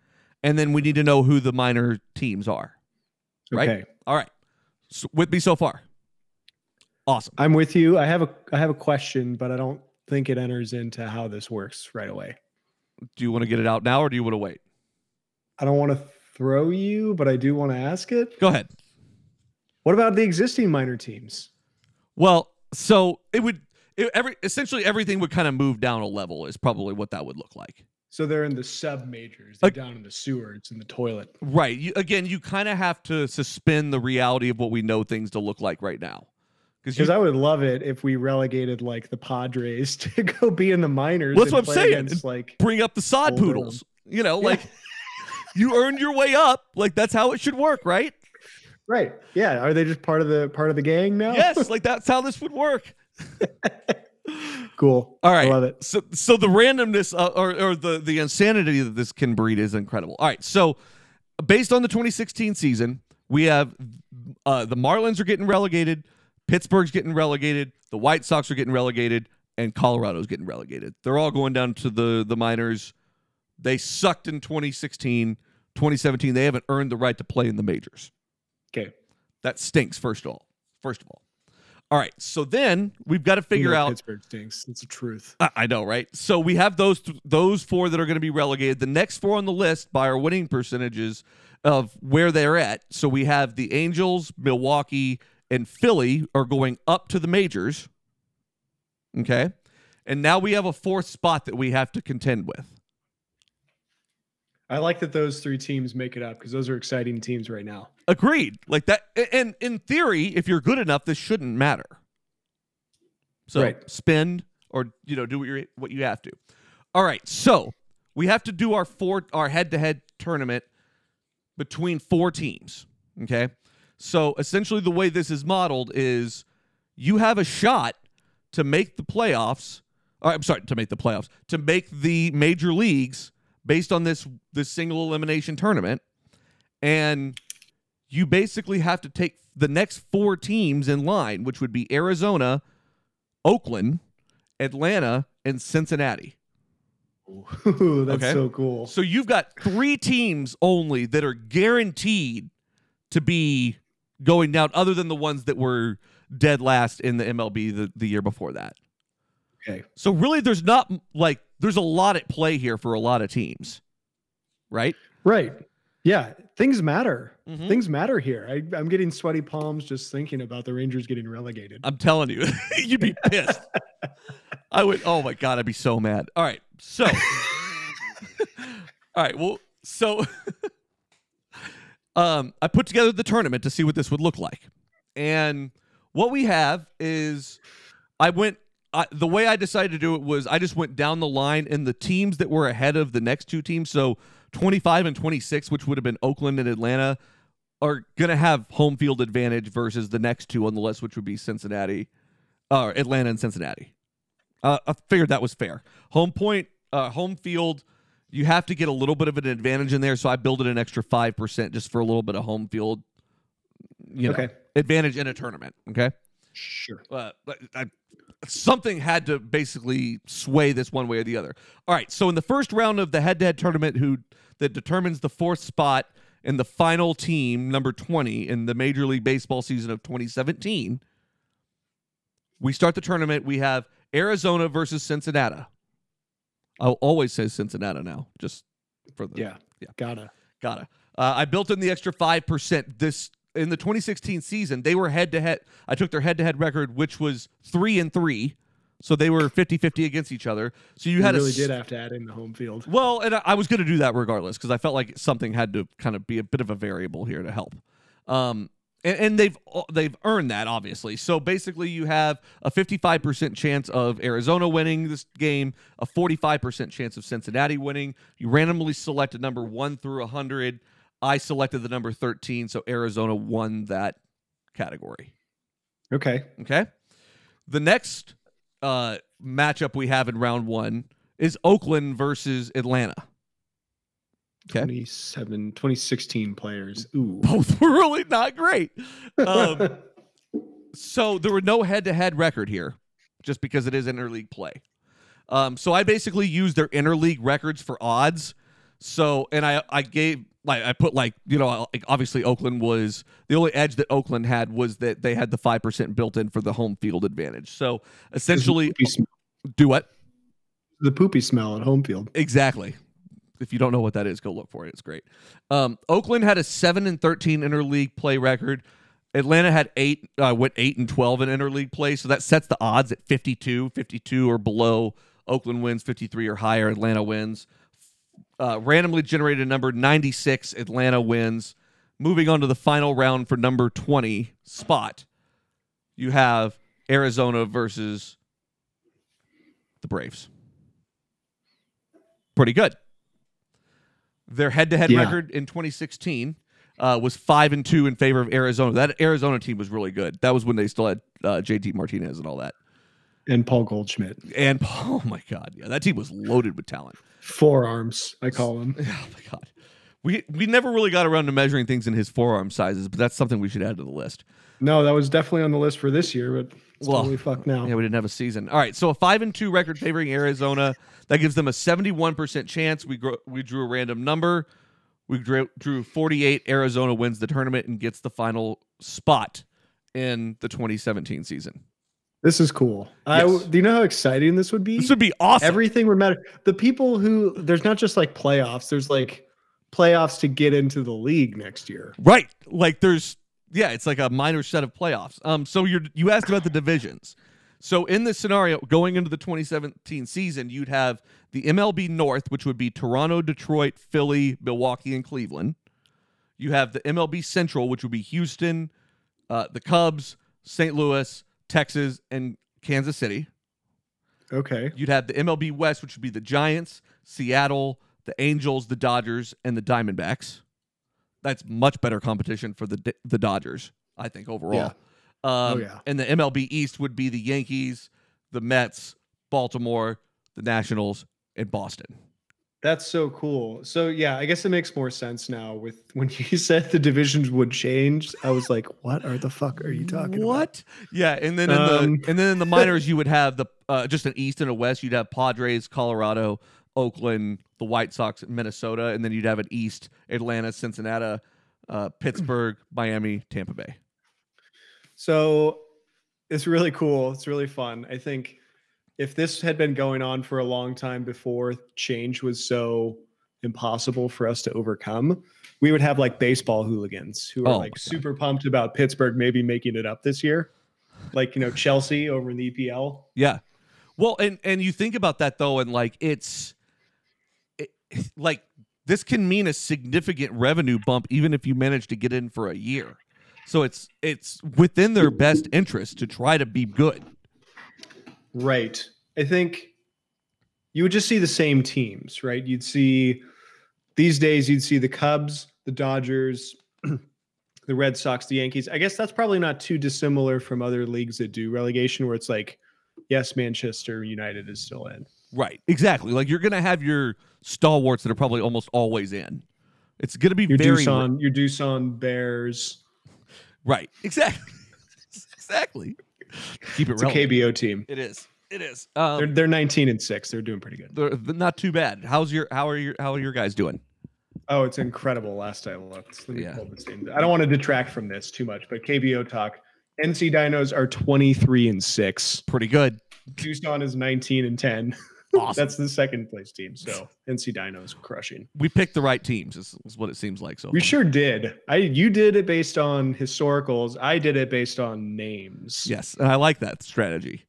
and then we need to know who the minor teams are. Right? Okay. All right. So, with me so far. Awesome. I'm with you. I have a I have a question, but I don't think it enters into how this works right away. Do you want to get it out now or do you want to wait? I don't want to throw you, but I do want to ask it. Go ahead. What about the existing minor teams? Well, so it would it, every essentially everything would kind of move down a level is probably what that would look like. So they're in the sub majors. They're Like- down in the sewer. It's in the toilet. Right. You, again, you kind of have to suspend the reality of what we know things to look like right now. Because Because I would love it if we relegated like the Padres to go be in the minors. Well, that's and what I'm play saying. Against, like bring up the sod Hold on. poodles. You know, like you earned your way up. Like that's how it should work, right? Right, yeah. Are they just part of the part of the gang now? Yes, like that's how this would work. cool. All right. I love it. So, so the randomness uh, or, or the the insanity that this can breed is incredible. All right. So, based on the 2016 season, we have uh, the Marlins are getting relegated, Pittsburgh's getting relegated, the White Sox are getting relegated, and Colorado's getting relegated. They're all going down to the the minors. They sucked in 2016, 2017. They haven't earned the right to play in the majors. Okay. That stinks. First of all, first of all. All right. So then we've got to You figure know out Pittsburgh stinks. It's the truth. I- I know, right? So we have those th- those four that are going to be relegated. The next four on the list by our winning percentages of where they're at. So we have the Angels, Milwaukee, and Philly are going up to the majors. Okay, and now we have a fourth spot that we have to contend with. I like that those three teams make it up because those are exciting teams right now. Agreed. Like that, and in theory, if you're good enough, this shouldn't matter. So Right. spend or you know do what you what you have to. All right, so we have to do our four our head to head tournament between four teams. Okay, so essentially the way this is modeled is you have a shot to make the playoffs. Or, I'm sorry, to make the playoffs to make the major leagues based on this this single elimination tournament, and you basically have to take the next four teams in line, which would be Arizona, Oakland, Atlanta, and Cincinnati. Ooh, that's Okay. so cool. So you've got three teams only that are guaranteed to be going down, other than the ones that were dead last in the MLB the, the year before that. Okay. So really, there's not like there's a lot at play here for a lot of teams, right? Right. Yeah. Things matter. Mhm. Things matter here. I, I'm getting sweaty palms just thinking about the Rangers getting relegated. I'm telling you, you'd be pissed. I would. Oh my god, I'd be so mad. All right, so, all right, well, so, um, I put together the tournament to see what this would look like, and what we have is, I went I, the way I decided to do it was I just went down the line, and the teams that were ahead of the next two teams, so 25 and 26, which would have been Oakland and Atlanta, are going to have home field advantage versus the next two on the list, which would be Cincinnati, or Atlanta and Cincinnati. Uh, I figured that was fair. Home point, uh, home field, you have to get a little bit of an advantage in there, so I built it an extra five percent just for a little bit of home field, you know, Okay. advantage in a tournament. Okay Sure. uh, I, something had to basically sway this one way or the other. All right, so in the first round of the head-to-head tournament, who that determines the fourth spot and the final team, number twenty in the Major League Baseball season of 2017, we start the tournament. We have Arizona versus Cincinnati. I'll always say Cincinnati now, just for the Yeah. Yeah. Gotta. Gotta. Uh, I built in the extra five percent. This in the 2016 season, they were head to head. I took their head to head record, which was three and three, so they were 50-50 against each other. So you You had really a did have to add in the home field. well, and I, I was going to do that regardless because I felt like something had to kind of be a bit of a variable here to help. Um, and, and they've they've earned that obviously. So basically, you have a 55% chance of Arizona winning this game, a 45% chance of Cincinnati winning. You randomly select a number one through 100. I selected the number 13, so Arizona won that category. Okay. Okay. The next uh, matchup we have in round one is Oakland versus Atlanta. Okay. 27, 2016 players. Ooh. Both were really not great. Um, so there were no head-to-head record here, just because it is interleague play. Um, so I basically used their interleague records for odds. So and I I gave like I put like you know like obviously Oakland was the only edge that Oakland had was that they had the five percent built in for the home field advantage. So essentially, do what the poopy smell at home field. exactly? If you don't know what that is, go look for it. It's great. Um, Oakland had a seven and thirteen interleague play record. Atlanta had eight, uh, went eight and twelve in interleague play, so that sets the odds at 52, 52 or below. Oakland wins, fifty three or higher. Atlanta wins. Uh, randomly generated number ninety six. Atlanta wins. Moving on to the final round for number twenty spot, you have Arizona versus the Braves. Pretty good. Their head-to-head Yeah. record in 2016 uh, was five and two in favor of Arizona. That Arizona team was really good. That was when they still had uh, JD Martinez and all that. And Paul Goldschmidt. And Paul, oh my god, yeah, that team was loaded with talent. Forearms, I call them. Oh my god, we we never really got around to measuring things in his forearm sizes, but that's something we should add to the list. No, that was definitely on the list for this year, but it's Well, totally fucked now. Yeah, we didn't have a season. All right, so a five and two record favoring Arizona. That gives them a seventy-one percent chance. We gro- we drew a random number. We drew, drew forty-eight. Arizona wins the tournament and gets the final spot in the 2017 season. This is cool. I do you know how exciting this would be? This would be awesome. Everything would matter. The people who there's not just like playoffs. There's like playoffs to get into the league next year. Right. Like there's yeah, it's like a minor set of playoffs. Um so you're you asked about the divisions. So in this scenario going into the 2017 season, you'd have the MLB North, which would be Toronto, Detroit, Philly, Milwaukee and Cleveland. You have the MLB Central, which would be Houston, uh, the Cubs, St. Louis, Texas and Kansas City. Okay. You'd have the MLB West, which would be the Giants, Seattle, the Angels, the Dodgers, and the Diamondbacks. That's much better competition for the the Dodgers, I think overall. Um, Oh, yeah. And the MLB East would be the Yankees, the Mets, Baltimore, the Nationals, and Boston. That's so cool. So yeah, I guess it makes more sense now with when you said the divisions would change. I was like, what are the fuck are you talking about? What? Yeah, and then in Um, the and then in the minors you would have the uh, just an East and a West. You'd have Padres, Colorado, Oakland, the White Sox, Minnesota, and then you'd have an East: Atlanta, Cincinnati, uh, Pittsburgh, Miami, Tampa Bay. So it's really cool. It's really fun. I think if this had been going on for a long time before change was so impossible for us to overcome, we would have like baseball hooligans who are Oh like super pumped about Pittsburgh maybe making it up this year. Like, you know, Chelsea over in the EPL. Yeah. Well, and and you think about that though, and like it's it, like this can mean a significant revenue bump even if you manage to get in for a year. So it's it's within their best interest to try to be good. Right. I think you would just see the same teams, right? You'd see these days you'd see the Cubs, the Dodgers, the Red Sox, the Yankees. I guess that's probably not too dissimilar from other leagues that do relegation where it's like yes, Manchester United is still in. Right. Exactly. Like you're gonna have your stalwarts that are probably almost always in. It's gonna be Your very Doosan, your Doosan Bears. right. Exactly. exactly. Keep it It's a. KBO team. It is. It is. Um, They're they're 19 and 6. They're doing pretty good. they're, they're not too bad. How's your how are your how are your guys doing? Oh, it's incredible. Last I looked, Let me Yeah. pull the I don't want to detract from this too much, but KBO talk. NC Dinos are 23 and six. Pretty good. Doosan is 19 and 10. Awesome. That's the second place team. So NC Dinos crushing. we picked the right teams. Is, is what it seems like. So We far. sure did. I you did it based on historicals. I did it based on names. Yes, and I like that strategy.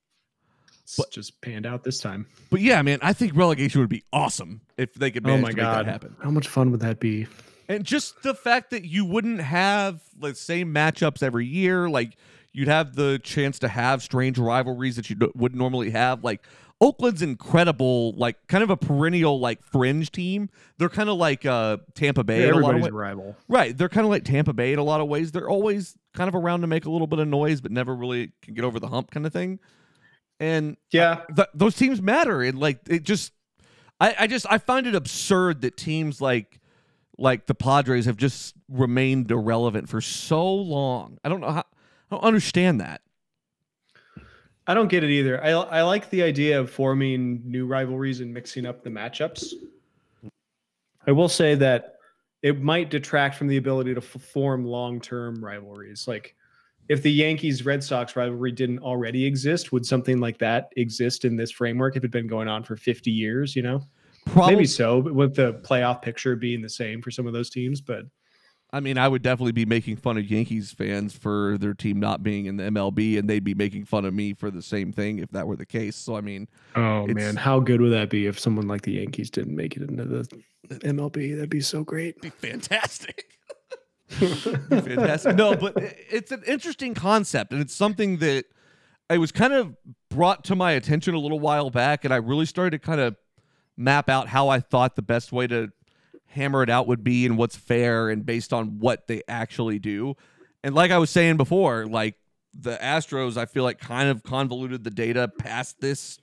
It's just panned out this time. But yeah, man, I think relegation would be awesome if they could Oh my god. that happen. How much fun would that be? And just the fact that you wouldn't have the same matchups every year, like you'd have the chance to have strange rivalries that you d- wouldn't normally have. Like Oakland's incredible, like kind of a perennial like fringe team. They're kind of like uh, Tampa Bay. in a lot of Everybody's a rival. Right. They're kind of like Tampa Bay in a lot of ways. They're always kind of around to make a little bit of noise, but never really can get over the hump kind of thing. And Yeah. th- those teams matter. And like it just, I, I just, I find it absurd that teams like, like the Padres have just remained irrelevant for so long. I don't know how, I don't understand that. I don't get it either. I I like the idea of forming new rivalries and mixing up the matchups. I will say that it might detract from the ability to f- form long-term rivalries. Like if the Yankees Red Sox rivalry didn't already exist, would something like that exist in this framework if it'd been going on for 50 years, you know? Probably, Maybe so, but with the playoff picture being the same for some of those teams, but I mean, I would definitely be making fun of Yankees fans for their team not being in the MLB, and they'd be making fun of me for the same thing if that were the case. So, I mean, oh man, how good would that be if someone like the Yankees didn't make it into the MLB? That'd be so great. be fantastic. Be fantastic. No, but it's an interesting concept, and it's something that I was kind of brought to my attention a little while back, and I really started to kind of map out how I thought the best way to hammer it out would be and what's fair and based on what they actually do. And like I was saying before, like the Astros, I feel like kind of convoluted the data past this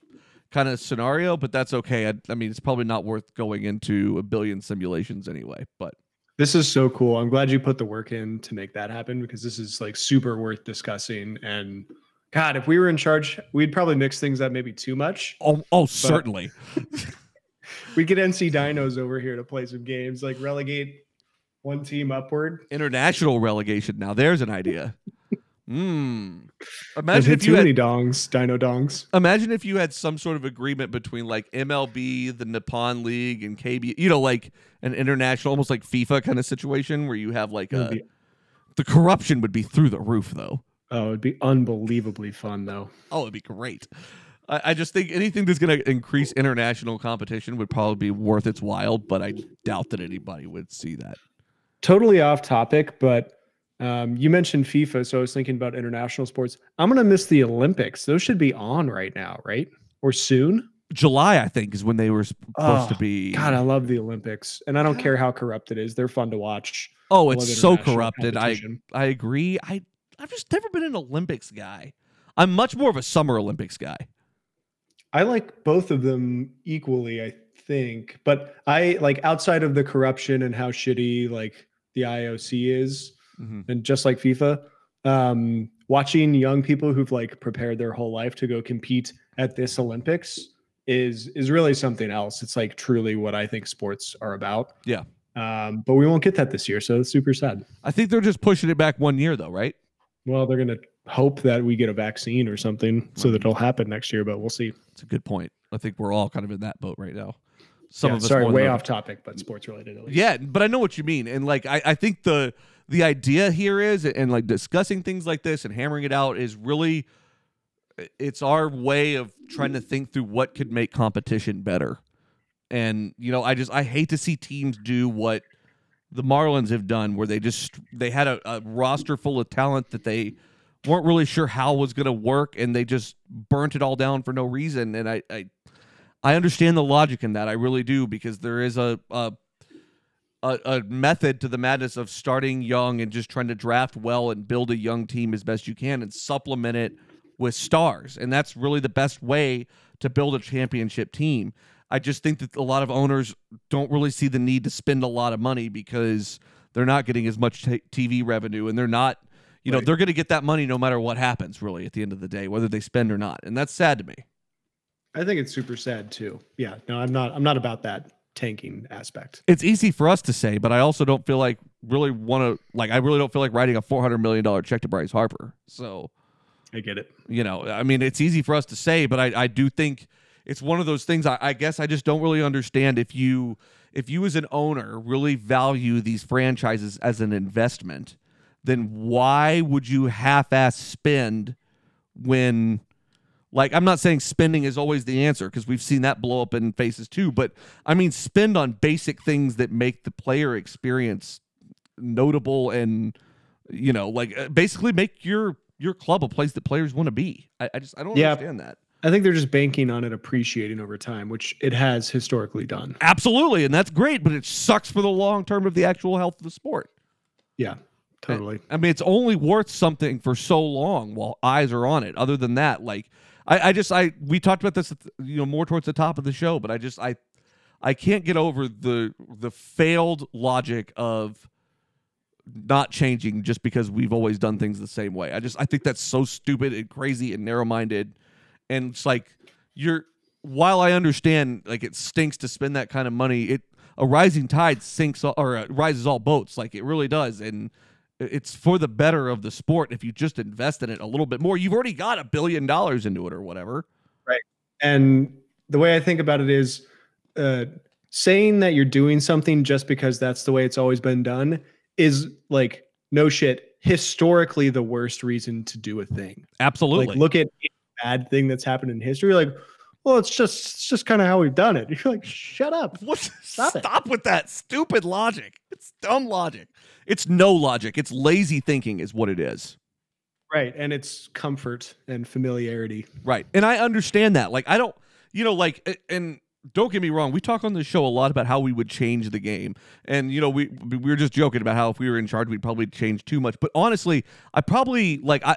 kind of scenario, but that's okay. I, I mean, it's probably not worth going into a billion simulations anyway. But This is so cool. I'm glad you put the work in to make that happen because this is like super worth discussing. And God, if we were in charge, we'd probably mix things up maybe too much. oh, oh, certainly. We'd get NC Dinos over here to play some games, like relegate one team upward. International relegation. Now there's an idea. Hmm. Imagine if too you had many dongs, Dino dongs. imagine if you had some sort of agreement between like MLB, the Nippon League, and KB. You know, like an international, almost like FIFA kind of situation where you have like a, be- the corruption would be through the roof, though. Oh, it'd be unbelievably fun though. Oh, it'd be great. I, I just think anything that's going to increase international competition would probably be worth its while, but I doubt that anybody would see that. Totally off topic, but um, you mentioned FIFA, so I was thinking about international sports. I'm gonna miss the Olympics. Those should be on right now, right? Or soon. July, I think, is when they were supposed to Oh, be. God, I love the Olympics, and I don't care how corrupt it is. They're fun to watch. oh, it's so corrupted. I. I agree. I I've just never been an Olympics guy. I'm much more of a Summer Olympics guy. I like both of them equally, I think. But I like outside of the corruption and how shitty like the IOC is, Mhm. and just like FIFA, um, watching young people who've like prepared their whole life to go compete at this Olympics is is really something else. It's like truly what I think sports are about. Yeah. Um, but we won't get that this year, so it's super sad. I think they're just pushing it back one year, though, right? Well, they're gonna hope that we get a vaccine or something so that it'll happen next year, but we'll see. It's a good point. I think we're all kind of in that boat right now. Some Yeah, of us sorry, way off topic, but sports related at least. Yeah, but I know what you mean, and like I, I think the the idea here is, and like discussing things like this and hammering it out is really, it's our way of trying to think through what could make competition better. And you know, I just I hate to see teams do what the Marlins have done, where they just they had a, a roster full of talent that they weren't really sure how it was going to work, and they just burnt it all down for no reason. And I, I, I understand the logic in that. I really do because there is a, a a, a method to the madness of starting young and just trying to draft well and build a young team as best you can and supplement it with stars. And that's really the best way to build a championship team. I just think that a lot of owners don't really see the need to spend a lot of money because they're not getting as much t- TV revenue and they're not, you know, Right. they're going to get that money no matter what happens, really, at the end of the day, whether they spend or not. And that's sad to me. I think it's super sad too. Yeah, no, I'm not. I'm not about that tanking aspect. it's easy for us to say, but I also don't feel like really want to like I really don't feel like writing a four hundred million dollar check to Bryce Harper. So I get it. you know, I mean, it's easy for us to say, but I I do think it's one of those things. I, I guess I just don't really understand if you if you as an owner really value these franchises as an investment, then why would you half-ass spend when like I'm not saying spending is always the answer because we've seen that blow up in faces too, but I mean spend on basic things that make the player experience notable and you know like uh, basically make your your club a place that players want to be. I, I just I don't Yeah. understand that. I think they're just banking on it appreciating over time, which it has historically done. Absolutely, and that's great, but it sucks for the long term of the actual health of the sport. Yeah, totally. I mean, it's only worth something for so long while eyes are on it. Other than that, like I, I just I we talked about this, you know, more towards the top of the show, but I just I I can't get over the the failed logic of not changing just because we've always done things the same way. I just I think that's so stupid and crazy and narrow minded, and it's like you're. While I understand, like it stinks to spend that kind of money, it a rising tide sinks all, or uh, rises all boats. Like it really does, and it's for the better of the sport if you just invest in it a little bit more. You've already got a billion dollars into it or whatever. Right. And the way I think about it is uh, saying that you're doing something just because that's the way it's always been done is like, no shit, historically the worst reason to do a thing. Absolutely. Like, look at a bad thing that's happened in history. Like, well, it's just, it's just kind of how we've done it. You're like, shut up. What? Stop Stop, with that stupid logic. It's dumb logic. It's no logic. It's lazy thinking, is what it is. Right. And it's comfort and familiarity. Right. And I understand that. Like, I don't, you know, like, and don't get me wrong. We talk on this show a lot about how we would change the game. And, you know, we, we were just joking about how if we were in charge, we'd probably change too much. But honestly, I probably, like, I,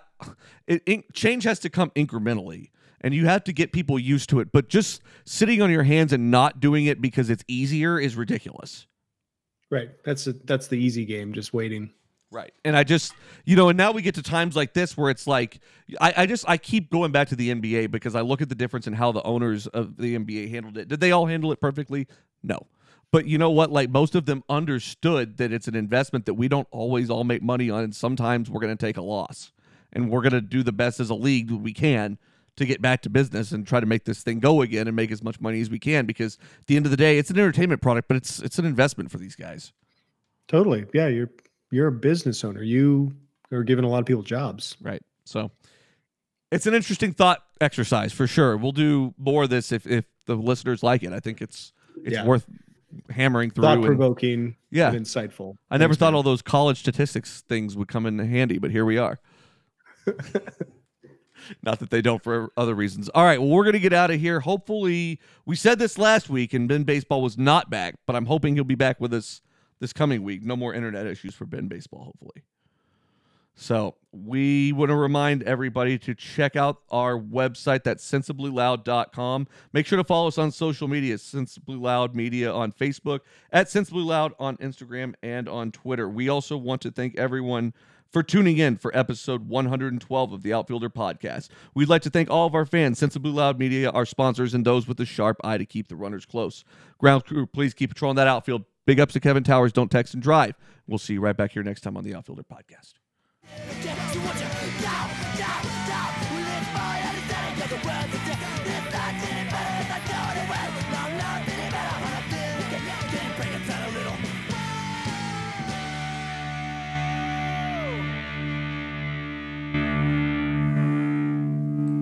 it, in, change has to come incrementally. And you have to get people used to it. But just sitting on your hands and not doing it because it's easier is ridiculous. Right. That's a, that's the easy game, just waiting. Right. And I just, you know, and now we get to times like this where it's like, I, I just, I keep going back to the NBA because I look at the difference in how the owners of the NBA handled it. Did they all handle it perfectly? No. But you know what? Like most of them understood that it's an investment that we don't always all make money on. And sometimes we're going to take a loss and we're going to do the best as a league that we can to get back to business and try to make this thing go again and make as much money as we can because at the end of the day, it's an entertainment product, but it's, it's an investment for these guys. Totally. Yeah. You're, you're a business owner. You are giving a lot of people jobs. Right. So it's an interesting thought exercise for sure. We'll do more of this if, if the listeners like it. I think it's it's Yeah. worth hammering through. Thought provoking. Yeah. Insightful. I never thought all those college statistics things would come in handy, but here we are. Not that they don't for other reasons. All right, well, we're going to get out of here. Hopefully, we said this last week, and Ben Baseball was not back, but I'm hoping he'll be back with us this coming week. No more internet issues for Ben Baseball, hopefully. So we want to remind everybody to check out our website, that's sensiblyloud.com. Make sure to follow us on social media, Sensibly Loud Media on Facebook, at Sensibly Loud on Instagram and on Twitter. We also want to thank everyone for tuning in for episode 112 of the Outfielder Podcast. We'd like to thank all of our fans, Sensibly Loud Media, our sponsors, and those with the sharp eye to keep the runners close. Ground crew, please keep patrolling that outfield. Big ups to Kevin Towers. Don't text and drive. We'll see you right back here next time on the Outfielder Podcast.